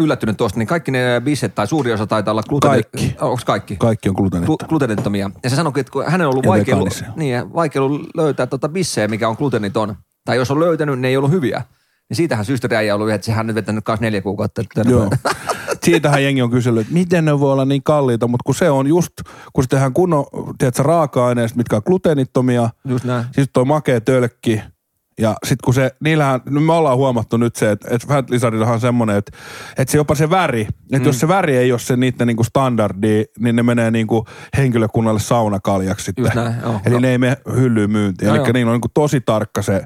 yllättynyt tuosta, niin kaikki ne bisset tai suuri osa taitaa olla gluten... Kaikki. Onko kaikki? Kaikki on glutenitta. Glu- glutenittomia. Ja se sanoi, että kun hänen on ollut Ja vaikea, vegaanisia. niin, vaikea ollut löytää tota bissejä, mikä on gluteniton. Tai jos on löytänyt, ne ei ollut hyviä. Niin siitähän Syster Räijä ollut, että sehän on nyt vetänyt kanssa neljä kuukautta. Joo. Siitähän jengi on kysellyt, että miten ne voi olla niin kalliita, mutta kun se on just, kun se tehdään kunnon, tiedätkö, raaka-aineista, mitkä on gluteenittomia, Just näin. sitten toi makea tölkki, ja sitten kun se, niillähän, no me ollaan huomattu nyt se, että, että Fat Lizardillahan on semmoinen, että, että se jopa se väri, että mm. jos se väri ei ole se niiden niinku standardi, niin ne menee niinku henkilökunnalle saunakaljaksi sitten. Näin, joo. Eli Joo. ne ei mene hyllyyn myyntiin. Eli joo. niillä on niinku tosi tarkka se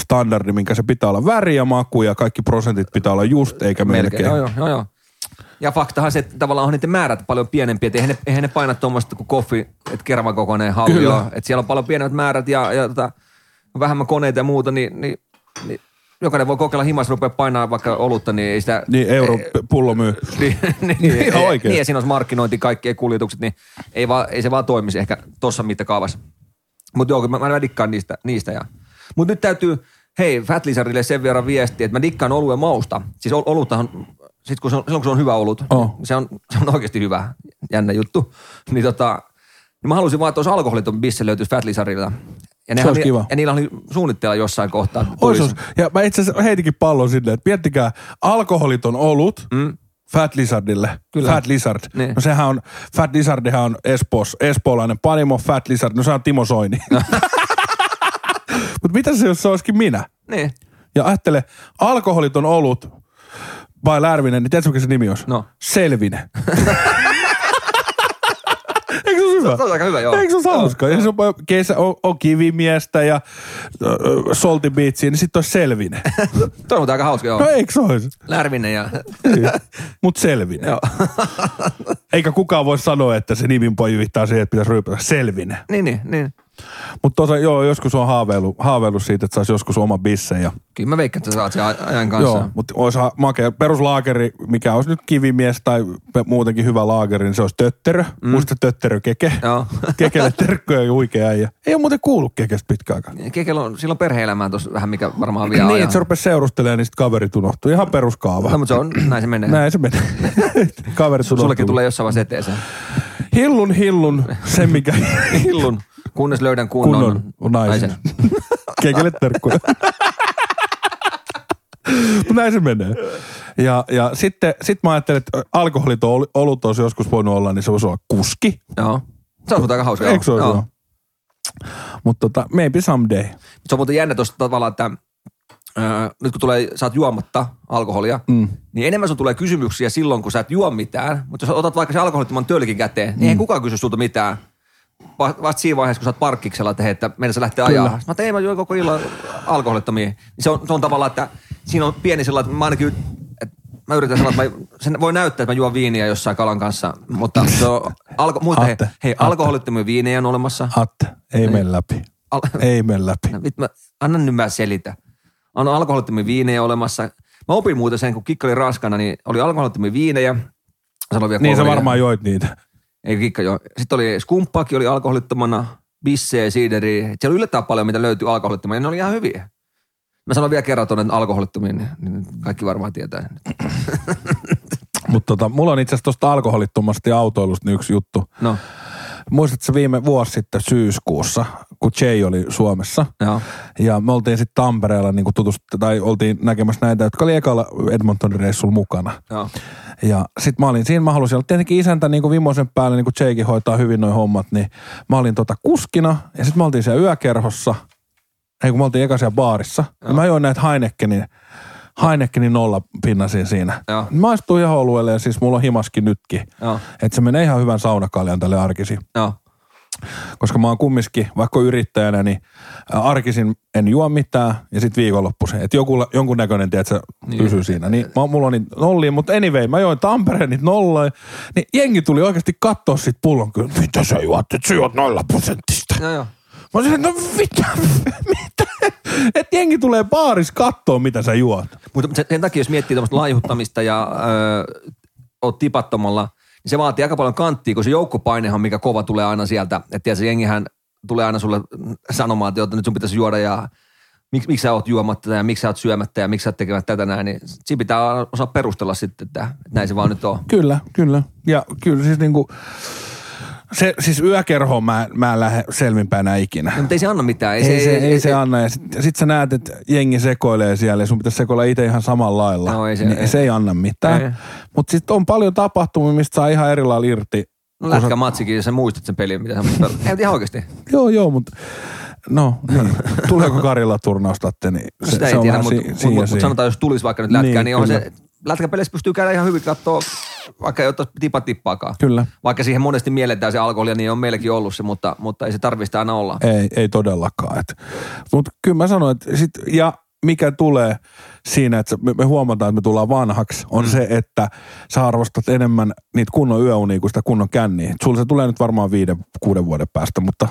standardi, minkä se pitää olla väri ja maku ja kaikki prosentit pitää olla just eikä melkein. Joo, joo, joo, joo. Ja faktahan se, että tavallaan on niiden määrät paljon pienempiä, että eihän ne, eihän ne paina tuommoista kuin koffi, että kerman kokoinen hallio. Että siellä on paljon pienemmät määrät ja, ja tota, vähemmän koneita ja muuta, niin, niin, niin jokainen voi kokeilla himas rupea painaa vaikka olutta, niin ei sitä... Niin euro pullo myy. niin, niin, Ihan niin, oikeesti. niin, ja siinä olisi markkinointi, kaikki kuljetukset, niin ei, vaan, ei se vaan toimisi ehkä tuossa mittakaavassa. Mutta joo, mä, mä dikkaan niistä. niistä ja. Mutta nyt täytyy, hei, Fat Lizardille sen verran viestiä, että mä dikkaan oluen mausta. Siis ol- oluttahan, sit kun se on, silloin kun se on hyvä olut, Oh. se, on, se on oikeasti hyvä, jännä juttu. Niin tota, niin mä halusin vaan, että olisi alkoholiton bisse löytyisi Fat Lizardilta. Ja, nehän olisi oli- kiva. ja niillä oli suunnitteilla jossain kohtaa. Ois, ois. Ja mä itse asiassa heitinkin pallon silleen, että miettikää, alkoholiton olut Mm. Fat Lizardille. Kyllä. Fat Lizard. Niin. No sehän on, Fat Lizardihan on Espoos, espoolainen panimo, Fat Lizard, no se on Timo Soini. Mutta mitä se, jos se olisikin minä? Niin, Ja ajattele, alkoholiton olut vai Lärvinen, niin tiedätkö mikä se nimi olisi? No. Selvine. Eikö se ole hyvä? se on aika hyvä, joo. Eikö se ole hauska? Ja se on, kesä, on, on kivimiestä ja äh, Salty Beachia, niin sitten on Selvine. Toi on aika hauska, joo. No eikö se olisi? Lärvinen ja... Mut Selvine. joo. Eikä kukaan voi sanoa, että se nimin pojivittaa siihen, että pitäisi ryypätä Selvine. niin, niin, niin. Mutta tosa, joo, joskus on haaveilu, haaveilu siitä, että saisi joskus oma bisse ja Kyllä mä veikkaan, että sä saat sen aj- ajan kanssa. Joo, mutta olisi makea peruslaakeri, mikä olisi nyt kivimies tai muutenkin hyvä laakeri, niin se olisi tötterö. Mm. Muista tötterö keke. Joo. Kekelle terkkoja ja huikea äijä. Ei ole muuten kuullut kekestä pitkään aikaa. Kekel on, sillä on perhe-elämää tuossa vähän, mikä varmaan vie Niin, että se rupesi seurustelemaan, niin sitten kaverit unohtuu. Ihan peruskaava. No, mutta se on, näin se menee. Näin se menee. kaverit unohtuu. Sullekin tulee jossain vaiheessa eteen se. Hillun, hillun, se mikä Hillun, kunnes löydän kunnon, kunnon on naisen. Kekelle terkkuja. Mutta näin se menee. Ja, ja sitten sit mä ajattelin, että alkoholiton ol- olut olisi joskus voinut olla, niin se voisi olla kuski. Joo. Se on aika hauska. Eikö se ole. Mutta tota, maybe someday. Se on muuten jännä tuosta tavallaan, että öö, nyt kun tulee, sä oot juomatta alkoholia, Mm. niin enemmän sun tulee kysymyksiä silloin, kun sä et juo mitään. Mutta jos otat vaikka se alkoholittoman tölkin käteen, niin Mm. ei kukaan kysy sulta mitään. Va- Vasta siinä vaiheessa, kun sä oot parkkiksella, että hei, että meidän sä lähtee Kyllä. ajaa. Mä ajattelin, ei mä juon koko illan alkoholittomia. Se on, se on tavallaan, että siinä on pieni sellainen, että mä ainakin, että mä yritän sanoa, että mä, sen voi näyttää, että mä juon viiniä jossain kalan kanssa, mutta se on, alko, muista, hei, Atte, hei Atte. alkoholittomia viinejä on olemassa. Atte, ei mene läpi. Al- Ei mene läpi. No, Vit, mä, anna nyt mä selitä. On alkoholittomia viinejä olemassa. Mä opin muuten sen, kun kikka oli raskana, niin oli alkoholittomia viinejä. Vielä Niin sä varmaan joit niitä. Ei kikka joo. Sitten oli skumppaakin oli alkoholittomana, bissejä, siideriä. Siellä oli yllättävän paljon, mitä löytyi alkoholittomana, ja ne oli ihan hyviä. Mä sanon vielä kerran tuonne alkoholittomiin, niin, niin kaikki varmaan tietää. Mutta tota, mulla on itse asiassa tuosta alkoholittomasti autoilusta niin yksi juttu. No, Muistatko viime vuosi sitten syyskuussa, kun Jay oli Suomessa? joo. Ja me oltiin sitten Tampereella niin tutust, tai oltiin näkemässä näitä, jotka oli ekalla Edmontonin reissulla mukana. joo. Ja sit mä olin siinä, mä halusin olla tietenkin isäntä niin kuin Vimosen päälle, niin kuin Jaykin hoitaa hyvin noin hommat, niin mä olin tota kuskina, ja sitten me oltiin siellä yökerhossa, ei kun me oltiin eka siellä baarissa, ja mä join näitä Heinekenin, Heinekenin nolla pinnasin siinä. Joo. Mä istuin ihan oluelle, ja siis mulla on himaskin nytkin. Että se menee ihan hyvän saunakaljan tälle arkisin. Joo. Koska mä oon kumminkin, vaikka yrittäjänä, niin arkisin en juo mitään ja sitten viikonloppuisin. Että joku, jonkun näköinen, tiedätkö, niin. pysyy siinä. Niin mä, mulla on niitä nollia, mutta anyway, mä join Tampereen niitä nollaa. Niin jengi tuli oikeasti katsoa sit pullon kyllä. Mitä sä juot? Et sä juot nolla prosentista. Joo, joo. Mä olisin, no mitä? mitä? Että jengi tulee baaris kattoo, mitä sä juot. Mutta sen, sen takia, jos miettii tämmöistä laihuttamista ja öö, oot tipattomalla, niin se vaatii aika paljon kanttia, kun se joukkopainehan, mikä kova tulee aina sieltä. Että tiedätkö, jengihän tulee aina sulle sanomaan, että nyt sun pitäisi juoda ja miksi, miksi sä oot juomatta ja miksi sä oot syömättä ja miksi sä oot tekemättä tätä näin, niin siinä pitää osaa perustella sitten, että, että näin se vaan nyt on. Kyllä, kyllä. Ja kyllä siis niinku, se, siis yökerhoon mä, mä en lähde selvinpäänä ikinä. No, mutta ei se anna mitään. Ei, ei, se, ei, se anna. Ja sit, sit sä näet, että jengi sekoilee siellä ja sun pitäisi sekoilla itse ihan samalla lailla. No ei se- niin ei. se ei anna Ei. mitään. Mutta sitten on paljon tapahtumia, mistä saa ihan eri lailla irti. No lätkä matsikin, jos sä muistat sen pelin, mitä sä muistat. Ei, mutta ihan oikeasti. Joo, joo, mutta no niin. Tuleeko Karjala turnaustatte, niin se, Sitä se ei on tiedä, mutta si- mut, mut, mut sanotaan, jos tulisi vaikka nyt lätkää, niin, Niin, niin on kyllä. se, lätkäpeleissä pystyy käydä ihan hyvin katsoa, vaikka ei ottaisi tipa tippaakaan. Kyllä. Vaikka siihen monesti mielletään se alkoholia, niin on meilläkin ollut se, mutta, mutta ei se tarvitse aina olla. Ei, ei todellakaan. Mutta kyllä mä sanoin, että sit, ja mikä tulee siinä, että me, me huomataan, että me tullaan vanhaksi, on mm. se, että sä arvostat enemmän niitä kunnon yöunia kuin sitä kunnon känniä. Sulla se tulee nyt varmaan viiden, kuuden vuoden päästä, mutta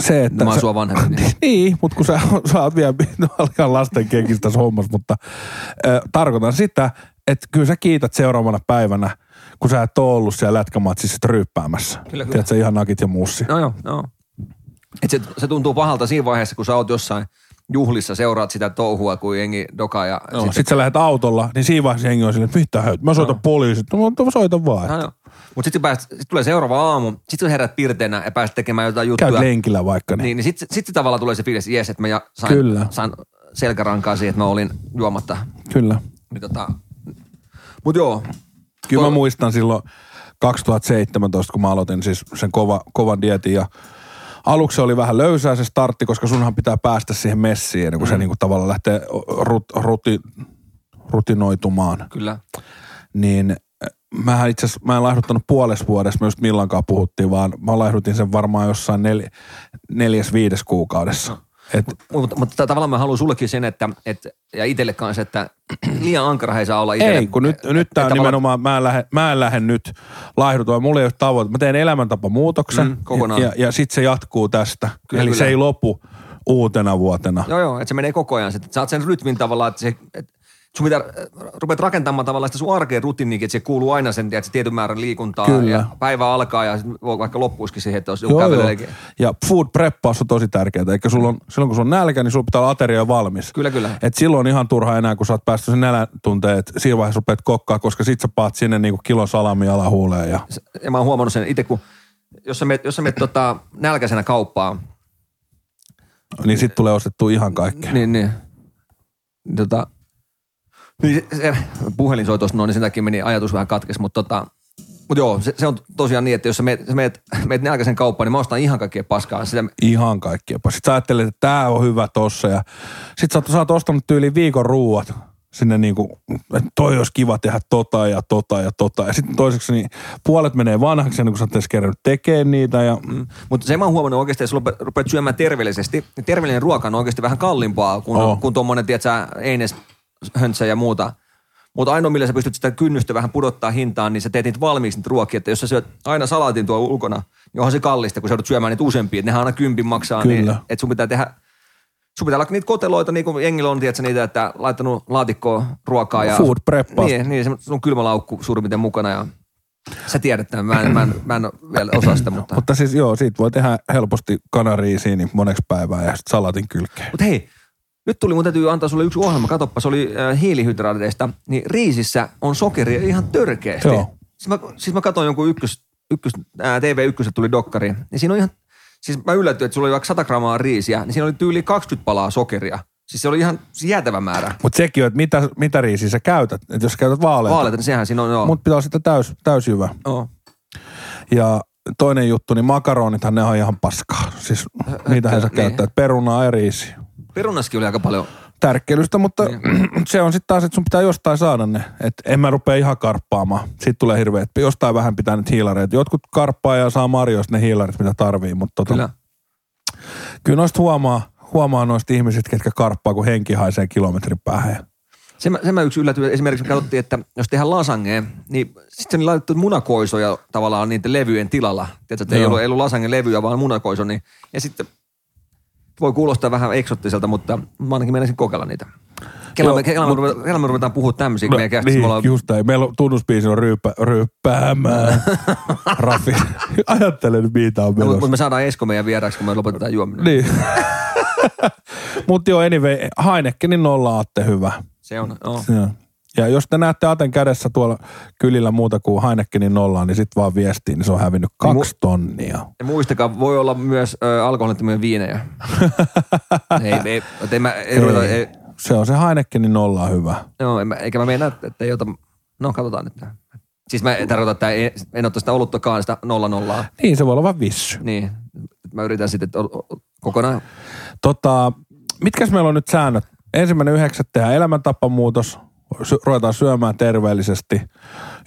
se, että... No, mä oon sä- sua vanhempi, niin. niin, mutta kun sä, sä oot vielä ihan lasten kenkistä tässä hommassa, mutta äh, tarkoitan sitä, että kyllä sä kiität seuraavana päivänä, kun sä et ole ollut siellä lätkämatsissa ryyppäämässä. Kyllä, kyllä. Tiedätkö, ihan nakit ja mussi. No joo, joo. Et se, se, tuntuu pahalta siinä vaiheessa, kun sä oot jossain juhlissa, seuraat sitä touhua, kun jengi dokaa ja No, sitten sit sä lähdet autolla, niin siinä vaiheessa jengi on silleen, että mitä höt, mä soitan no. poliisit. No, mä soitan vaan. No, joo. Mutta sitten sit tulee seuraava aamu, sitten sä herät pirteenä ja pääset tekemään jotain juttuja. Käyt lenkillä vaikka. Niin. Niin, niin sitten sit tavallaan tulee se fiilis, että jes, että mä ja- sain, Kyllä. sain selkärankaa siihen, että mä olin juomatta. Kyllä. Niin tota, mut joo. Kyllä mä muistan silloin 2017, kun mä aloitin siis sen kova, kovan dietin ja aluksi oli vähän löysää se startti, koska sunhan pitää päästä siihen messiin ennen kuin mm. se niinku tavallaan lähtee rut, ruti, rutinoitumaan. Kyllä. Niin äh, mähän itse asiassa, mä en laihduttanut puolessa vuodessa, me just milloinkaan puhuttiin, vaan mä laihdutin sen varmaan jossain nel, neljäs, viides kuukaudessa. Et, Mutta, mutta tavallaan mä haluan sullekin sen, että, että ja itselle kanssa, että liian ankara ei saa olla itselle. Ei, kun nyt, Et- nyt et tämä on nimenomaan, mä en, lähde, mä en lähde nyt laihdutaan. Mulla ei ole tavoite. Mä teen elämäntapamuutoksen Mm, kokonaan. ja, ja sitten se jatkuu tästä. Kyllä, Eli kyllä. se ei lopu uutena vuotena. Joo, joo, että se menee koko ajan. Sitten saat sen rytmin tavallaan, että se, että sun pitää, äh, rupeat rakentamaan tavallaan sitä sun arkeen rutiinikin, että se kuuluu aina sen, että se tietyn määrän liikuntaa. Kyllä. Ja päivä alkaa ja vaikka loppuisikin siihen, että olisi joku Joo, joo. Ja food preppaus on tosi tärkeää. Eikä sulla on, silloin kun sulla on nälkä, niin sulla pitää olla ateria valmis. Kyllä, kyllä. Et silloin on ihan turha enää, kun sä oot päässyt sen nälän tunteen, että siinä vaiheessa rupeat kokkaa, koska sit sä paat sinne niinku kilon salami alahuuleen. Ja... Ja mä oon huomannut sen itse, kun jos sä meet, jos sä meet tota, nälkäisenä kauppaan, Niin sit tulee ostettua ihan kaikkea. niin, niin, tota, niin se, se puhelin soi tuossa noin, niin sen takia meni ajatus vähän katkes, mutta tota, mutta joo, se, se, on tosiaan niin, että jos sä meet, sä meet, meet nälkäisen kauppaan, niin mä ostan ihan kaikkea paskaa. Sitä, Ihan kaikkea. Sitten sä ajattelet, että tää on hyvä tossa ja sit sä sä oot ostanut tyyliin viikon ruuat sinne niinku, että toi olisi kiva tehdä tota ja tota ja tota. Ja sitten toiseksi niin puolet menee vanhaksi ennen kuin sä oot edes kerännyt tekemään niitä ja Mm. Mutta se mä oon huomannut oikeasti, että jos rupeat, syömään terveellisesti, niin terveellinen ruoka on oikeasti vähän kalliimpaa kuin, oh. kuin tuommoinen, tiedätkö, Eines, höntsä ja muuta. Mutta ainoa, millä sä pystyt sitä kynnystä vähän pudottaa hintaan, niin sä teet niitä valmiiksi niitä ruokia. Että jos sä syöt aina salaatin tuolla ulkona, niin onhan se kallista, kun sä joudut syömään niitä useampia. Että nehän aina kympin maksaa. Niin, Kyllä. että sun pitää tehdä, sun pitää olla niitä koteloita, niin kuin jengillä on, tiedätkö, niitä, että laittanut laatikkoon ruokaa. Ja, Food preppaus. Niin, niin se sun kylmälaukku suurin piirtein mukana. Ja, Sä tiedät tämän, mä en, mä en, mä en ole vielä osaa sitä, mutta... Mutta siis joo, siitä voi tehdä helposti kanariisiin niin moneksi päivää ja sitten salatin kylkeen. Mutta hei, nyt tuli mun täytyy antaa sulle yksi ohjelma. Katoppa, se oli äh, hiilihydraateista. Niin riisissä on sokeria ihan törkeästi. Joo. Siis mä, siis mä katsoin jonkun ykkös, ykkös, äh, TV1 tuli dokkari. Niin siinä on ihan, siis mä yllätyin, että sulla oli vaikka 100 grammaa riisiä, niin siinä oli tyyli 20 palaa sokeria. Siis se oli ihan jäätävä määrä. Mutta sekin on, että mitä, mitä riisiä sä käytät. Että jos sä käytät vaaleita, Vaaleita, niin sehän siinä on, joo. mutta pitää olla sitten täys, täysjyvä. joo. Ja toinen juttu, niin makaronithan ne on ihan paskaa. Siis niitähän sä niin. käyttää, että perunaa ja riisiä. Perunaskin oli aika paljon. tärkkeilystä, mutta Niin. se on sitten taas, että sun pitää jostain saada ne. Että en mä rupea ihan karppaamaan. Sitten tulee hirveä, että jostain vähän pitää nyt hiilareita. Jotkut karppaa ja saa marjoista ne hiilarit, mitä tarvii, mutta tota, Kyllä. kyllä noista huomaa, huomaa noista ihmisistä, ketkä karppaa, kun henki haisee kilometrin päähän. Sen mä, sen mä yksi yllätyin, esimerkiksi me katsottiin, että jos tehdään lasagne, niin sitten laitettu munakoisoja tavallaan niiden levyjen tilalla. Tiedätkö, että ei ollut, ei ollut lasagne levyjä, vaan munakoiso. Niin, ja sitten voi kuulostaa vähän eksottiselta, mutta mä ainakin menisin kokeilla niitä. Kela, me, kela, me, kela me ruvetaan puhua tämmöisiä, kun meidän niin, me ollaan... just näin. Meillä on tunnusbiisi on ryyppä, ryyppäämään. Raffi. Ajattelen, mitä on Mutta menossa. mut me saadaan Esko meidän vieraksi, kun me lopetetaan juominen. Niin. Mutta joo, anyway, Heinekenin nolla aatte hyvä. Se on, joo. Joo. Ja jos te näette Aten kädessä tuolla kylillä muuta kuin Heinekenin nollaa, niin sitten vaan viestiin, niin se on hävinnyt kaksi tonnia. Ja muistakaa, voi olla myös ö, alkoholittomia viinejä. ei, ei, ei, mä, ei, ruveta, ei, Se on se Heinekenin nolla hyvä. Joo, en mä, eikä mä meinaa, että ei ota... No, katsotaan nyt. Siis mä tarkoitan, että en, en ota sitä oluttakaan sitä nolla nollaa. Niin, se voi olla vaan vissy. Niin. Mä yritän sitten kokonaan... Tota, mitkäs meillä on nyt säännöt? Ensimmäinen yhdeksättä tehdään elämäntapamuutos, sy- ruvetaan syömään terveellisesti.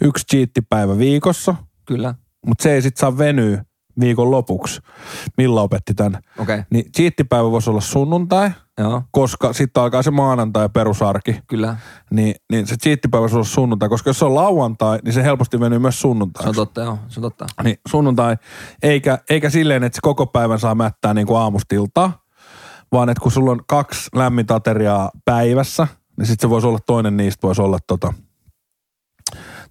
Yksi cheattipäivä viikossa, Kyllä. mutta se ei sitten saa venyä viikon lopuksi. Milla opetti tämän? Okei. Okay. Niin cheattipäivä voisi olla sunnuntai, Joo. koska sitten alkaa se maanantai ja perusarki. Kyllä. niin, niin se cheattipäivä sulla on sunnuntai, koska jos se on lauantai, niin se helposti venyy myös Se sunnuntai. on totta, joo. Se on totta. Niin sunnuntai, eikä, eikä silleen, että se koko päivän saa mättää niin kuin aamustilta, vaan että kun sulla on kaksi lämmintä ateriaa päivässä, niin sitten se voisi olla toinen niistä, voisi olla tota,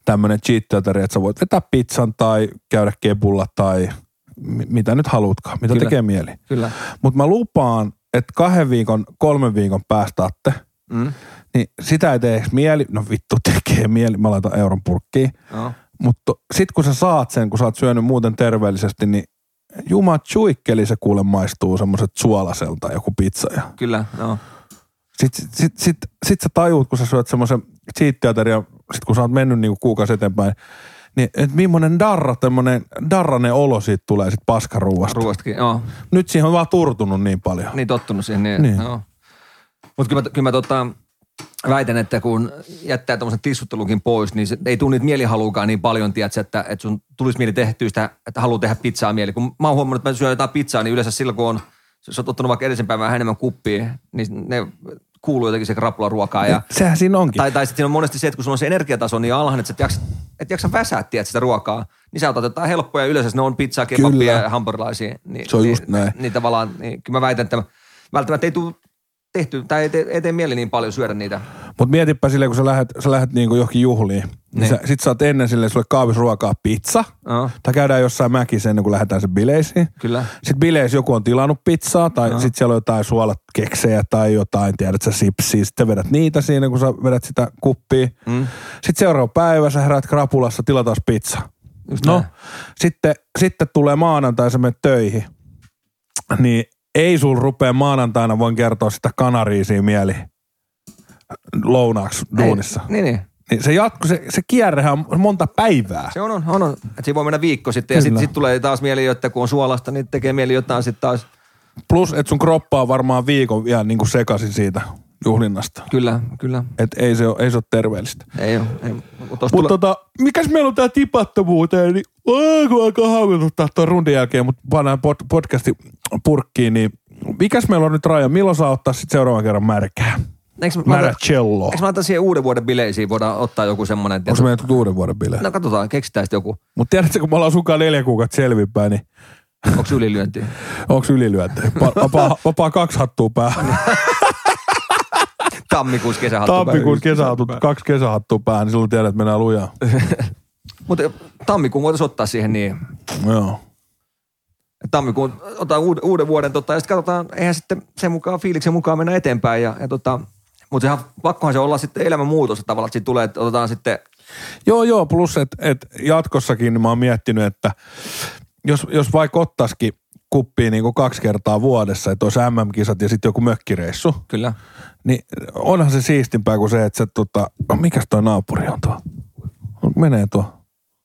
tämmöinen cheat että sä voit vetää pizzan tai käydä kepulla tai mi- mitä nyt haluatkaan, mitä Kyllä. tekee mieli. Kyllä. Mutta mä lupaan, että kahden viikon, kolmen viikon päästä Atte, Mm. niin sitä ei tee mieli. No vittu tekee mieli, mä laitan euron purkkiin. Joo. Mutta sit kun sä saat sen, kun sä oot syönyt muuten terveellisesti, niin juma tsuikkeli se kuule maistuu semmoiset suolaselta joku pizza. Ja Kyllä, joo. sit, sit, sit, sit, sit sä tajuut, kun sä syöt semmoisen cheat-teaterin, sit kun sä oot mennyt niinku kuukausi eteenpäin, niin että millainen darra, tämmönen darranen olo siitä tulee sit paskaruuasta. Ruostakin, joo. Nyt siihen on vaan turtunut niin paljon. Niin tottunut siihen. Niin, Niin. Joo. Mutta kyllä mä, kyllä mä tota, väitän, että kun jättää tuommoisen tissuttelukin pois, niin se ei tule niitä mielihaluukaan niin paljon, tiedätkö, että, että sun tulisi mieli tehtyä sitä, että haluaa tehdä pizzaa mieli. Kun mä oon huomannut, että mä syön jotain pizzaa, niin yleensä silloin, kun on, jos oot ottanut vaikka edellisen päivän vähän enemmän kuppia, niin ne kuuluu jotenkin se krapula ruokaa. Ja, Sehän siinä onkin. tai, tai sitten siinä on monesti se, että kun sulla on se energiataso niin alhainen, että sä et jaksa, et jaksa väsää, tiedät, sitä ruokaa, niin sä otat jotain helppoja, yleensä ne on pizzaa, kebabia ja hampurilaisia. Niin, Se on niin, just näin. Niin tavallaan, niin, kyllä mä väitän, että välttämättä ei tule tehty, tai ei tee, ei tee mieli niin paljon syödä niitä. Mutta mietipä silleen, kun sä lähdet, sä lähdet niinku johonkin juhliin, niin, Niin. sä, sit sä oot ennen silleen, sulle kaavis ruokaa pizza, Joo, tai käydään jossain mäkissä ennen kuin lähdetään se bileisiin. kyllä. Sitten bileissä joku on tilannut pizzaa, tai sitten siellä on jotain suolakeksejä tai jotain, tiedät sä, sipsiä. Sitten vedät niitä siinä, kun sä vedät sitä kuppia. Mm. Sitten seuraava päivä sä herät krapulassa, tilataan pizza. Just No, näin. sitten, sitten tulee maanantai, sä menet töihin. Niin ei sul rupea maanantaina, voin kertoa sitä kanariisiin mieli lounaaksi duunissa. Ei, niin, niin. Niin se jatku, se, se kierrehän on monta päivää. Se on, on, on. on. Että siinä voi mennä viikko sitten ja sitten Kyllä. sit tulee taas mieli, että kun on suolasta, niin tekee mieli jotain sitten taas. Plus, että sun kroppa on varmaan viikon vielä niin kuin sekaisin siitä juhlinnasta. Kyllä, kyllä. Et ei se ole, ei se ole terveellistä. Ei ole. Ei. Mutta tule... tota, mikäs meillä on tää tipattomuuteen, niin oh, kun alkaa haukututtaa tuon rundin jälkeen, mutta pannaan pod, podcasti purkkiin, niin mikäs meillä on nyt raja? Milloin saa ottaa sitten seuraavan kerran märkää? Eikö mä, Märä mä, cello. eikö mä antaa siihen uuden vuoden bileisiin, voidaan ottaa joku semmoinen. Onko se meidän uuden vuoden bileet? No katsotaan, keksitään sitten joku. Mutta tiedätkö, kun me ollaan sunkaan neljä kuukautta selvinpäin, niin Onko ylilyönti? onko ylilyönti? Va- Vapaa, vapaa kaksi hattua päähän. Tammikuussa kesähattu. Tammikuussa kesähatut, kaksi kesähattua päähän, niin silloin tiedät, että mennään lujaa. Mutta tammikuun voitaisiin ottaa siihen niin, Joo. tammikuun otetaan uuden, uuden vuoden tota, ja sitten katsotaan, eihän sitten sen mukaan, fiiliksen mukaan mennä eteenpäin. Ja, ja tota, mutta sehän, pakkohan se olla sitten elämänmuutos että tavallaan, että siitä tulee, että otetaan sitten, Joo, joo, plus että et jatkossakin mä oon miettinyt, että jos, jos vaikka ottaisikin kuppiin niin kuin kaksi kertaa vuodessa, että olisi MM-kisat ja sitten joku mökkireissu, kyllä, niin onhan se siistimpää kuin se, että se tota, no, mikäs toi naapuri on tuo? Menee tuo.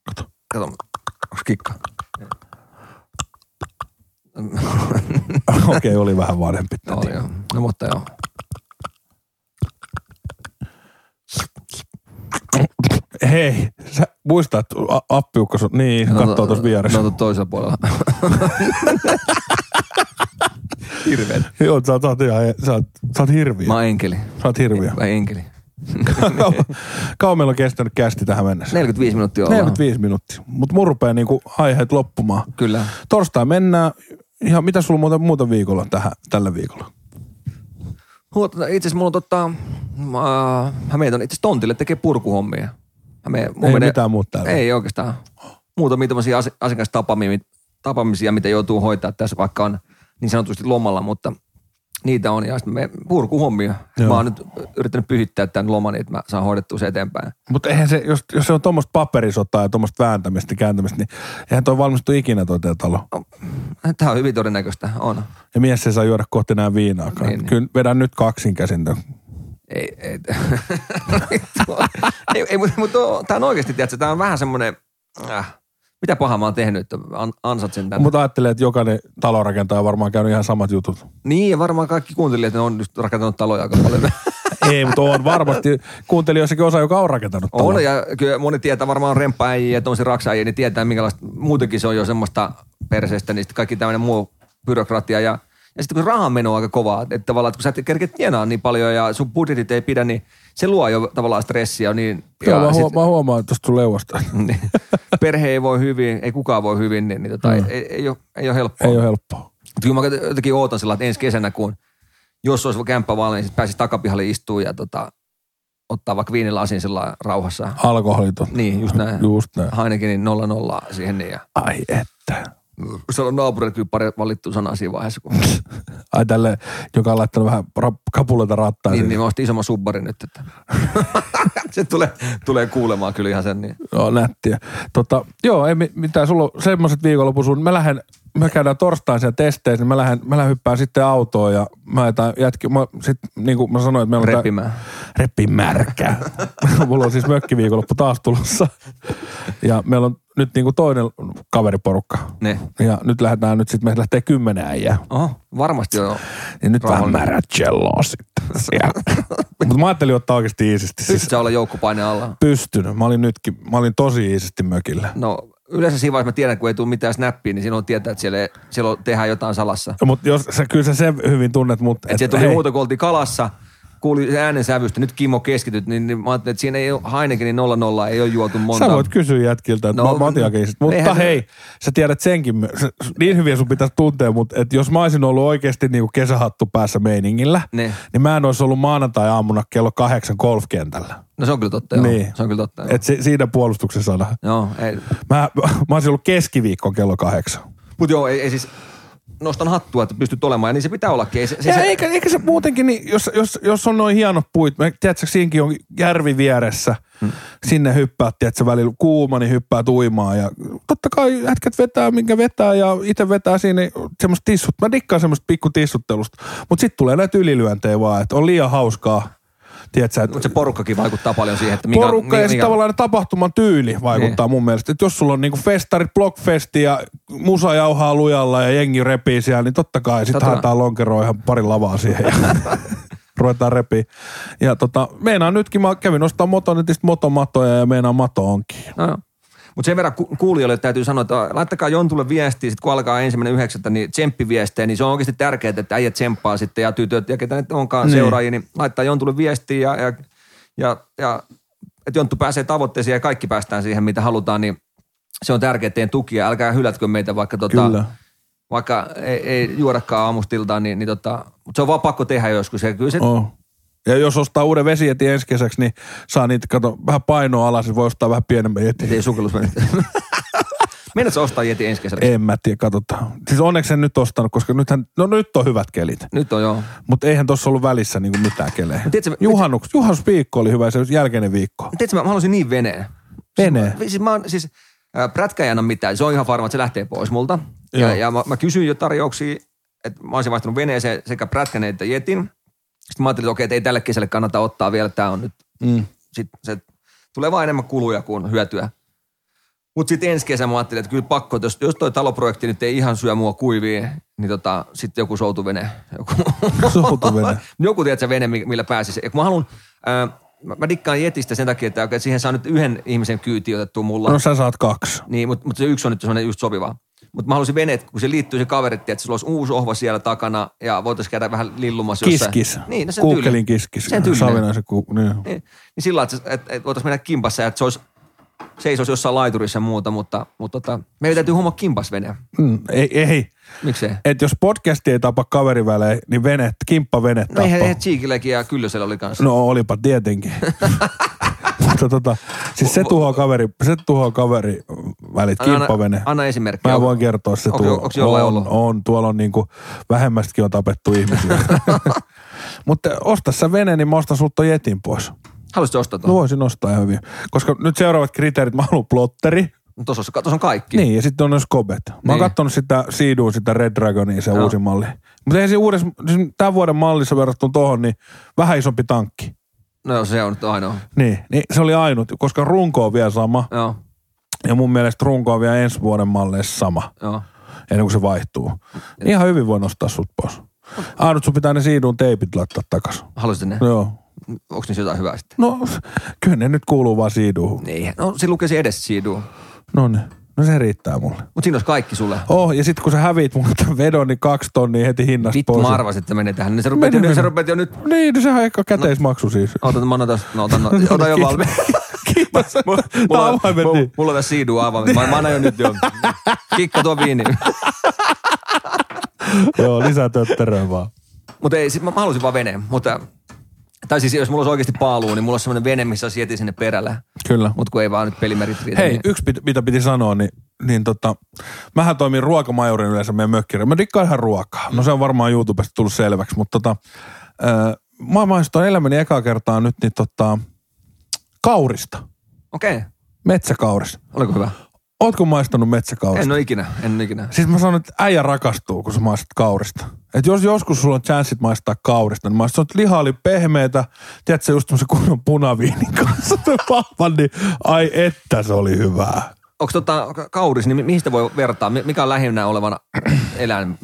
Kato. kato, onko kikka? Okei, okay, oli vähän vanhempi. No, joo. no mutta joo. Hei, sä muistat, a- appiukko sun, niin, no, katsoo tuossa vieressä. No, no toisella puolella. Hirveet. Joo, sä, oot ihan, sä, oot, sä oot hirviä. Mä oon enkeli. Sä oot hirviä. Vai enkeli. Kauan meillä on kestänyt kästi tähän mennessä? 45 minuuttia ollaan. 45 minuuttia. Mutta mun rupeaa niinku aiheet loppumaan. Kyllä. Torstai mennään. Ihan, mitä sulla muuta, muuta viikolla tähän, tällä viikolla? Itse asiassa mulla on tota, mä, mä menen itse tontille tekee purkuhommia. Mun Ei menee- mitään muuta. Ei oikeastaan. Muutamia tämmöisiä asi- asiakastapaamisia, tapaamisia, mitä joutuu hoitaa tässä, vaikka on niin sanotusti lomalla, mutta niitä on. Ja sitten me purkuhommia. Joo. Mä oon nyt yrittänyt pyhittää tämän loman, että mä saan hoidettua se eteenpäin. Mutta eihän se, jos, jos se on tuommoista paperisotaa ja tuommoista vääntämistä ja kääntämistä, niin eihän toi valmistu ikinä toi talo. Tämä on hyvin todennäköistä, on. Ja mies ei saa juoda kohti enää viinaakaan. Niin, niin. Kyllä vedän nyt kaksin käsin. tän. Ei, ei, ei, ei mutta, mutta tämä on oikeasti, tiedätkö, tämä on vähän semmoinen, äh, mitä pahaa mä oon tehnyt, että an, ansatsen tänne. Mutta ajattelee, että jokainen talonrakentaja on varmaan käynyt ihan samat jutut. Niin, ja varmaan kaikki kuuntelijat ne on just rakentanut taloja aika paljon. ei, mutta on varmasti kuuntelijoissakin osa, joka on rakentanut talon. on, ja kyllä moni tietää varmaan remppäjiä ja tommosia raksaajia, niin tietää minkälaista, muutenkin se on jo semmoista perseestä, niin sitten kaikki tämmöinen muu byrokratia ja ja sitten kun rahan meno on aika kovaa, että tavallaan, että kun sä et kerkeä tienaa niin paljon ja sun budjetit ei pidä, niin se luo jo tavallaan stressiä. Niin, Joo, mä, sit- huo, mä huomaan että tuosta leuasta. niin, perhe ei voi hyvin, ei kukaan voi hyvin, niin, niin tota, ei, ei, ei, ole, ei ole helppoa. Ei ole helppoa. Mutta kyllä mä jotenkin ootan sillä, että ensi kesänä, kun jos olisi kämppä valmiin, niin pääsisi takapihalle istuun ja tota, ottaa vaikka viinilasin sillä rauhassa. Alkoholiton. Niin, just näin. Just näin. Heinekenin 0 0 siihen niin. Ja Ai että. Se on naapurille kyllä pari valittu sana siinä vaiheessa. Kun, Ai tälle, joka on laittanut vähän kapuleita rattaa. niin, niin, mä ostin isomman subbarin nyt. Että. se tulee, tulee kuulemaan kyllä ihan sen. Niin. Joo, nättiä. Tota, joo, ei mi- mitään. Sulla on semmoiset viikonloppuun. Mä lähden, me käydään torstain siellä testeissä, niin mä lähden, mä lähden hyppään sitten autoon ja mä jätän jätki, mä, sit, niin kuin mä sanoin, että meillä on tää- Repimään. Reppi märkä. Mulla on siis mökkiviikonloppu taas tulossa. Ja meillä on nyt niinku toinen kaveriporukka. Ne. Ja nyt lähdetään, nyt sitten me lähtee kymmenen äijää. Oho, varmasti joo. Ja nyt vähän Rauhallinen. märäcelloa sitten. Mutta mä ajattelin ottaa oikeasti iisisti. Siis Pystyt sä olla joukkopaine alla? pystyn. Mä olin nytkin, mä olin tosi iisisti mökillä. No yleensä siinä vaiheessa mä tiedän, kun ei tule mitään snappia, niin silloin tietää, että siellä, siellä tehdään jotain salassa. Mutta jos sä, kyllä sä sen hyvin tunnet, mutta... Että se tuli muuta, kun oltiin kalassa, kuuli se äänen sävystä, nyt Kimmo keskityt, niin, niin mä ajattelin, että siinä ei ole Heinekenin 0-0, ei ole juotu monta. Sä voit kysyä jätkiltä, että No, iisisti. Mutta eihän se- hei, sä tiedät senkin, niin hyvin sun pitäisi tuntea, mutta et jos mä olisin ollut oikeasti niinku kesähattu päässä meiningillä, Ne. niin mä en olisi ollut maanantai-aamuna kello kahdeksan golfkentällä. No se on kyllä totta, joo. Niin. Se on kyllä totta, joo. Et si, siinä puolustuksen sana. Joo, ei. Mä, mä olisin ollut keskiviikko kello kahdeksan. Mutta joo, ei, ei siis, nostan hattua, että pystyt olemaan, ja niin se pitää ollakin. Ei se, se, Ja se, eikä, eikä se muutenkin, niin jos, jos, jos on noin hienot puit, mä, tiedätkö, siinäkin on järvi vieressä, hmm. sinne hyppäät, tiedätkö, välillä kuuma, niin hyppää uimaan ja totta kai jätkät vetää, minkä vetää ja itse vetää siinä semmoista tissut. Mä dikkaan semmoista pikku tissuttelusta, mutta sitten tulee näitä ylilyöntejä vaan, että on liian hauskaa, tiedätkö, että mutta se porukkakin vaikuttaa paljon siihen, että mikä, porukka ja sitten tavallaan tapahtuman tyyli vaikuttaa mun mielestä. Että jos sulla on niinku festarit, blockfesti ja musa jauhaa lujalla ja jengi repii siellä, niin totta kai sitten haetaan lonkeroa ihan pari lavaa siihen ja ruvetaan repii. Ja tota, meinaan nytkin, mä kävin ostaa motonetista motomatoja ja meinaan mato onkin. No. Mutta sen verran ku- kuulijoille täytyy sanoa, että laittakaa Jontulle viestiä, sit kun alkaa ensimmäinen yhdeksättä, niin tsemppiviestejä, niin se on oikeasti tärkeää, että äijät tsemppaa sitten ja tytöt ja ketä nyt onkaan Niin. seuraajia, niin laittaa Jontulle viestiä ja, ja, ja, ja että Jonttu pääsee tavoitteisiin ja kaikki päästään siihen, mitä halutaan, niin se on tärkeää teidän tukia. Älkää hylätkö meitä, vaikka, tota, Kyllä. vaikka ei, ei juodakaan aamustiltaan, niin, niin tota, mutta se on vaan pakko tehdä joskus. Ja kyllä se, Oh. Ja jos ostaa uuden vesijetin ensi kesäksi, niin saa niitä, kato, vähän painoa alas, niin voi ostaa vähän pienemmän jetin. Ei sukellusveneet. Meinaatko ostaa jeti ensi kesällä? En mä tiedä, katsotaan. Siis onneksi en nyt ostanut, koska nythän, no nyt on hyvät kelit. Nyt on joo. Mutta eihän tuossa ollut välissä niinku mitään kelejä. tiedätkö, Juhannuks, juhannusviikko oli hyvä, se jälkeinen viikko. Tiedätkö, mä, mä haluaisin niin veneen. Veneen? Siis, mä- siis mä oon, siis äh, prätkä ei anna mitään. Se on ihan varma, että se lähtee pois multa. Joo. Ja, ja mä, mä kysyin jo tarjouksia, että mä olisin vaihtanut veneeseen sekä prätkän että jetin. Sitten mä ajattelin, että okei, että ei tälle kesälle kannata ottaa vielä, tämä on nyt, Mm. sit se tulee vaan enemmän kuluja kuin hyötyä. Mutta sitten ensi kesä mä ajattelin, että kyllä pakko, että jos, jos toi taloprojekti nyt ei ihan syö mua kuiviin, niin tota, sitten joku soutuvene. Joku, Soutuvene. joku tiedätkö, vene, mi- millä pääsisi. Ja kun mä haluan, ää, mä, mä dikkaan jetistä sen takia, että, että siihen saa nyt yhden ihmisen kyyti otettua mulla. No sä saat kaksi. Niin, mutta, mutta se yksi on nyt sellainen just sopiva. Mutta mä haluaisin veneet, kun se liittyy se kaverit, että sulla olisi uusi ohva siellä takana ja voitaisiin käydä vähän lillumassa jossain. Kiskis. Niin, no sen Googlein tyylinen. kiskis. Sen tyylinen. Savinaisen ku... Niin. Niin, niin sillä lailla, että, että, että voitaisiin mennä kimpassa ja että se olisi seisoisi jossain laiturissa ja muuta, mutta, mutta tota, meidän täytyy homma kimpasvene. Mm, ei, ei. Miksei? Et jos podcasti ei tapa kaverivälein, niin vene, kimppa vene No eihän, eihän Cheekilläkin ja Kyllösellä oli kanssa. No olipa tietenkin. Mutta tota, siis se tuhoaa kaveri, se tuhoaa kaveri välit, Anna- kimppavene. Anna esimerkki. Mä voin kertoa se Onko- tuo. onko jollain on, ollut? on, tuolla on niinku, vähemmästäkin on tapettu ihmisiä. Mutta osta sä vene, niin mä ostan sulta jetin pois. Haluaisitko ostaa No tuon? voisin ostaa ihan hyvin. Koska nyt seuraavat kriteerit, mä haluan plotteri. No, tuossa, on, tuossa on kaikki. Niin, ja sitten on myös Kobet. Mä oon Niin. kattonut sitä Siiduun, sitä Red Dragonia, se Joo. uusi malli. Mutta eihän se uudessa, siis tämän vuoden mallissa verrattuna tuohon, niin vähän isompi tankki. No se on nyt ainoa. Niin, niin se oli ainut, koska runko on vielä sama. Joo, Ja mun mielestä runko on vielä ensi vuoden malleissa sama, joo. ennen kuin se vaihtuu. Niin ihan hyvin voi nostaa sut pois. Ainut sun pitää ne Siiduun teipit laittaa takas. Haluaisit ne? Joo. Onko niissä jotain hyvää sitten? No, kyllä ne nyt kuuluu vaan Siiduun. Niin. No se lukee edes Siidu. No niin, no se riittää mulle. Mutta siinä olisi kaikki sulle. Oh, ja sitten kun sä hävit mun tämän vedon, niin kaksi tonnia heti hinnasta Vittu pois. mä arvasin, että menee tähän. Niin se rupeat, jo, se mene. rupeat jo nyt. Niin, no sehän on ehkä käteismaksu siis. Ota, mä otan tästä. No, otan, no, ota jo valmiin. Kiitos. mulla, avaimet mulla, niin. mulla on tässä siidu avaimet. Mä, mä annan jo nyt jo. Kikka tuo viini. Joo, lisää tötteröä vaan. Mutta ei, sit mä, mä halusin vaan veneen. Mutta, tai siis jos mulla olisi oikeasti paaluu, niin mulla olisi semmoinen vene, missä olisi sinne perälle. Kyllä. Mutta kun ei vaan nyt pelimerit riitä. Hei, niin, yksi pit, mitä piti sanoa, niin, niin tota, mähän toimin ruokamajorin yleensä meidän mökkirä. Mä dikkaan ihan ruokaa. No se on varmaan YouTubesta tullut selväksi, mutta tota, ö, mä maistoin elämäni ekaa kertaa nyt niin tota, kaurista. Okei, okay. Metsäkauris. oliko hyvä? Ootko maistanut metsäkaurista? En ole ikinä, en ole ikinä. Siis mä sanon, että äijä rakastuu, kun sä maistat kaurista. Et jos joskus sulla on chanssit maistaa kaurista, niin maistat, että liha oli pehmeätä, tiedätkö, just semmoisen kunnon punaviinin kanssa vahvan, niin ai että se oli hyvää. Onko tota ka- kauris, niin mi- mihin sitä voi vertaa? Mi- Mikä on lähinnä olevana eläin?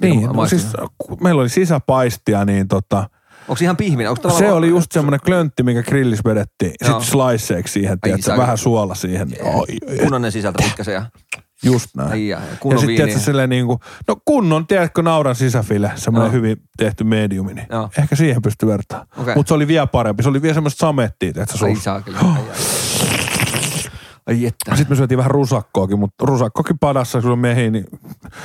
Niin, no siis meillä oli sisäpaistia, niin tota, Onko se ihan pihminen? Onko se oli just semmoinen klöntti, mikä grillis vedettiin. Joo. Sitten sliceeksi siihen, tiedätkö, vähän suola siihen. Niin, oi, punainen sisältö pikkasen ja just näin. Ai ja ja sitten tiedätkö silleen niin kuin, no kunnon, tiedätkö, nauran sisäfile, semmoinen Joo. hyvin tehty mediumi, niin Joo. ehkä siihen pystyy vertaamaan. Okei. Mutta se oli vielä parempi, se oli vielä semmoista samettia, tiedätkö, ai saakeli. Ai, ai, että. Sitten me syötiin vähän rusakkoakin, mutta rusakkokin padassa, kun se on mehiin, niin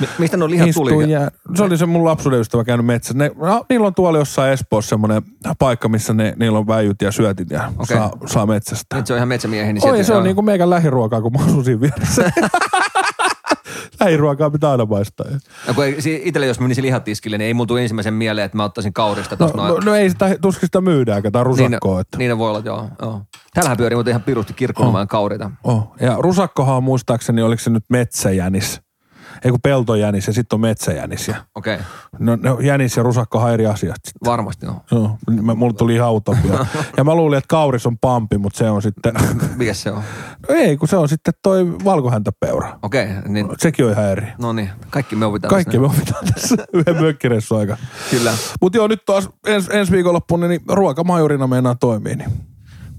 Mi- Mistä nuo lihat tuli? jää. Se oli se mun lapsuuden ystävä käynyt metsässä. Ne, no, niillä on tuolla jossain Espoossa semmoinen paikka, missä ne, niillä on väijyt ja syötit ja Okei. saa, saa metsästä. Nyt se on ihan metsämiehiä, niin Oi, se on joo. niin kuin meikän lähiruokaa, kun mä asun siinä vieressä. Lähiruokaa pitää aina maistaa. No, kun itselle jos menisi lihatiskille, niin ei mulla tule ensimmäisen mieleen, että mä ottaisin kaurista No, tuossa no, noin. no, ei sitä, tuskin sitä myydäänkään, tai rusakkoa. niin, että. niin ne voi olla, joo. joo. Täällähän pyörii muuten ihan pirusti kirkkonomaan kaurita. Oh. Ja rusakkohan on muistaakseni, oliko se nyt metsäjänis? Ei kun peltojänis ja sitten on metsäjänis. Ja, Okei, okay. no, no, jänis ja rusakkohan on eri asiat. sit. varmasti on. Joo, mä, mulla tuli ihan utopia. ja mä luulin, että kauris on pampi, mutta se on sitten... Mikä se on? no ei, kun se on sitten toi valkohäntäpeura. Okei, okay, niin Sekin on ihan eri. no niin, kaikki me opitaan Kaikki tässä. me opitaan tässä yhden mökkireissun aika. Kyllä. Mutta joo, nyt taas ens, ensi viikonloppuna niin ruokamajorina meinaa toimii. Niin.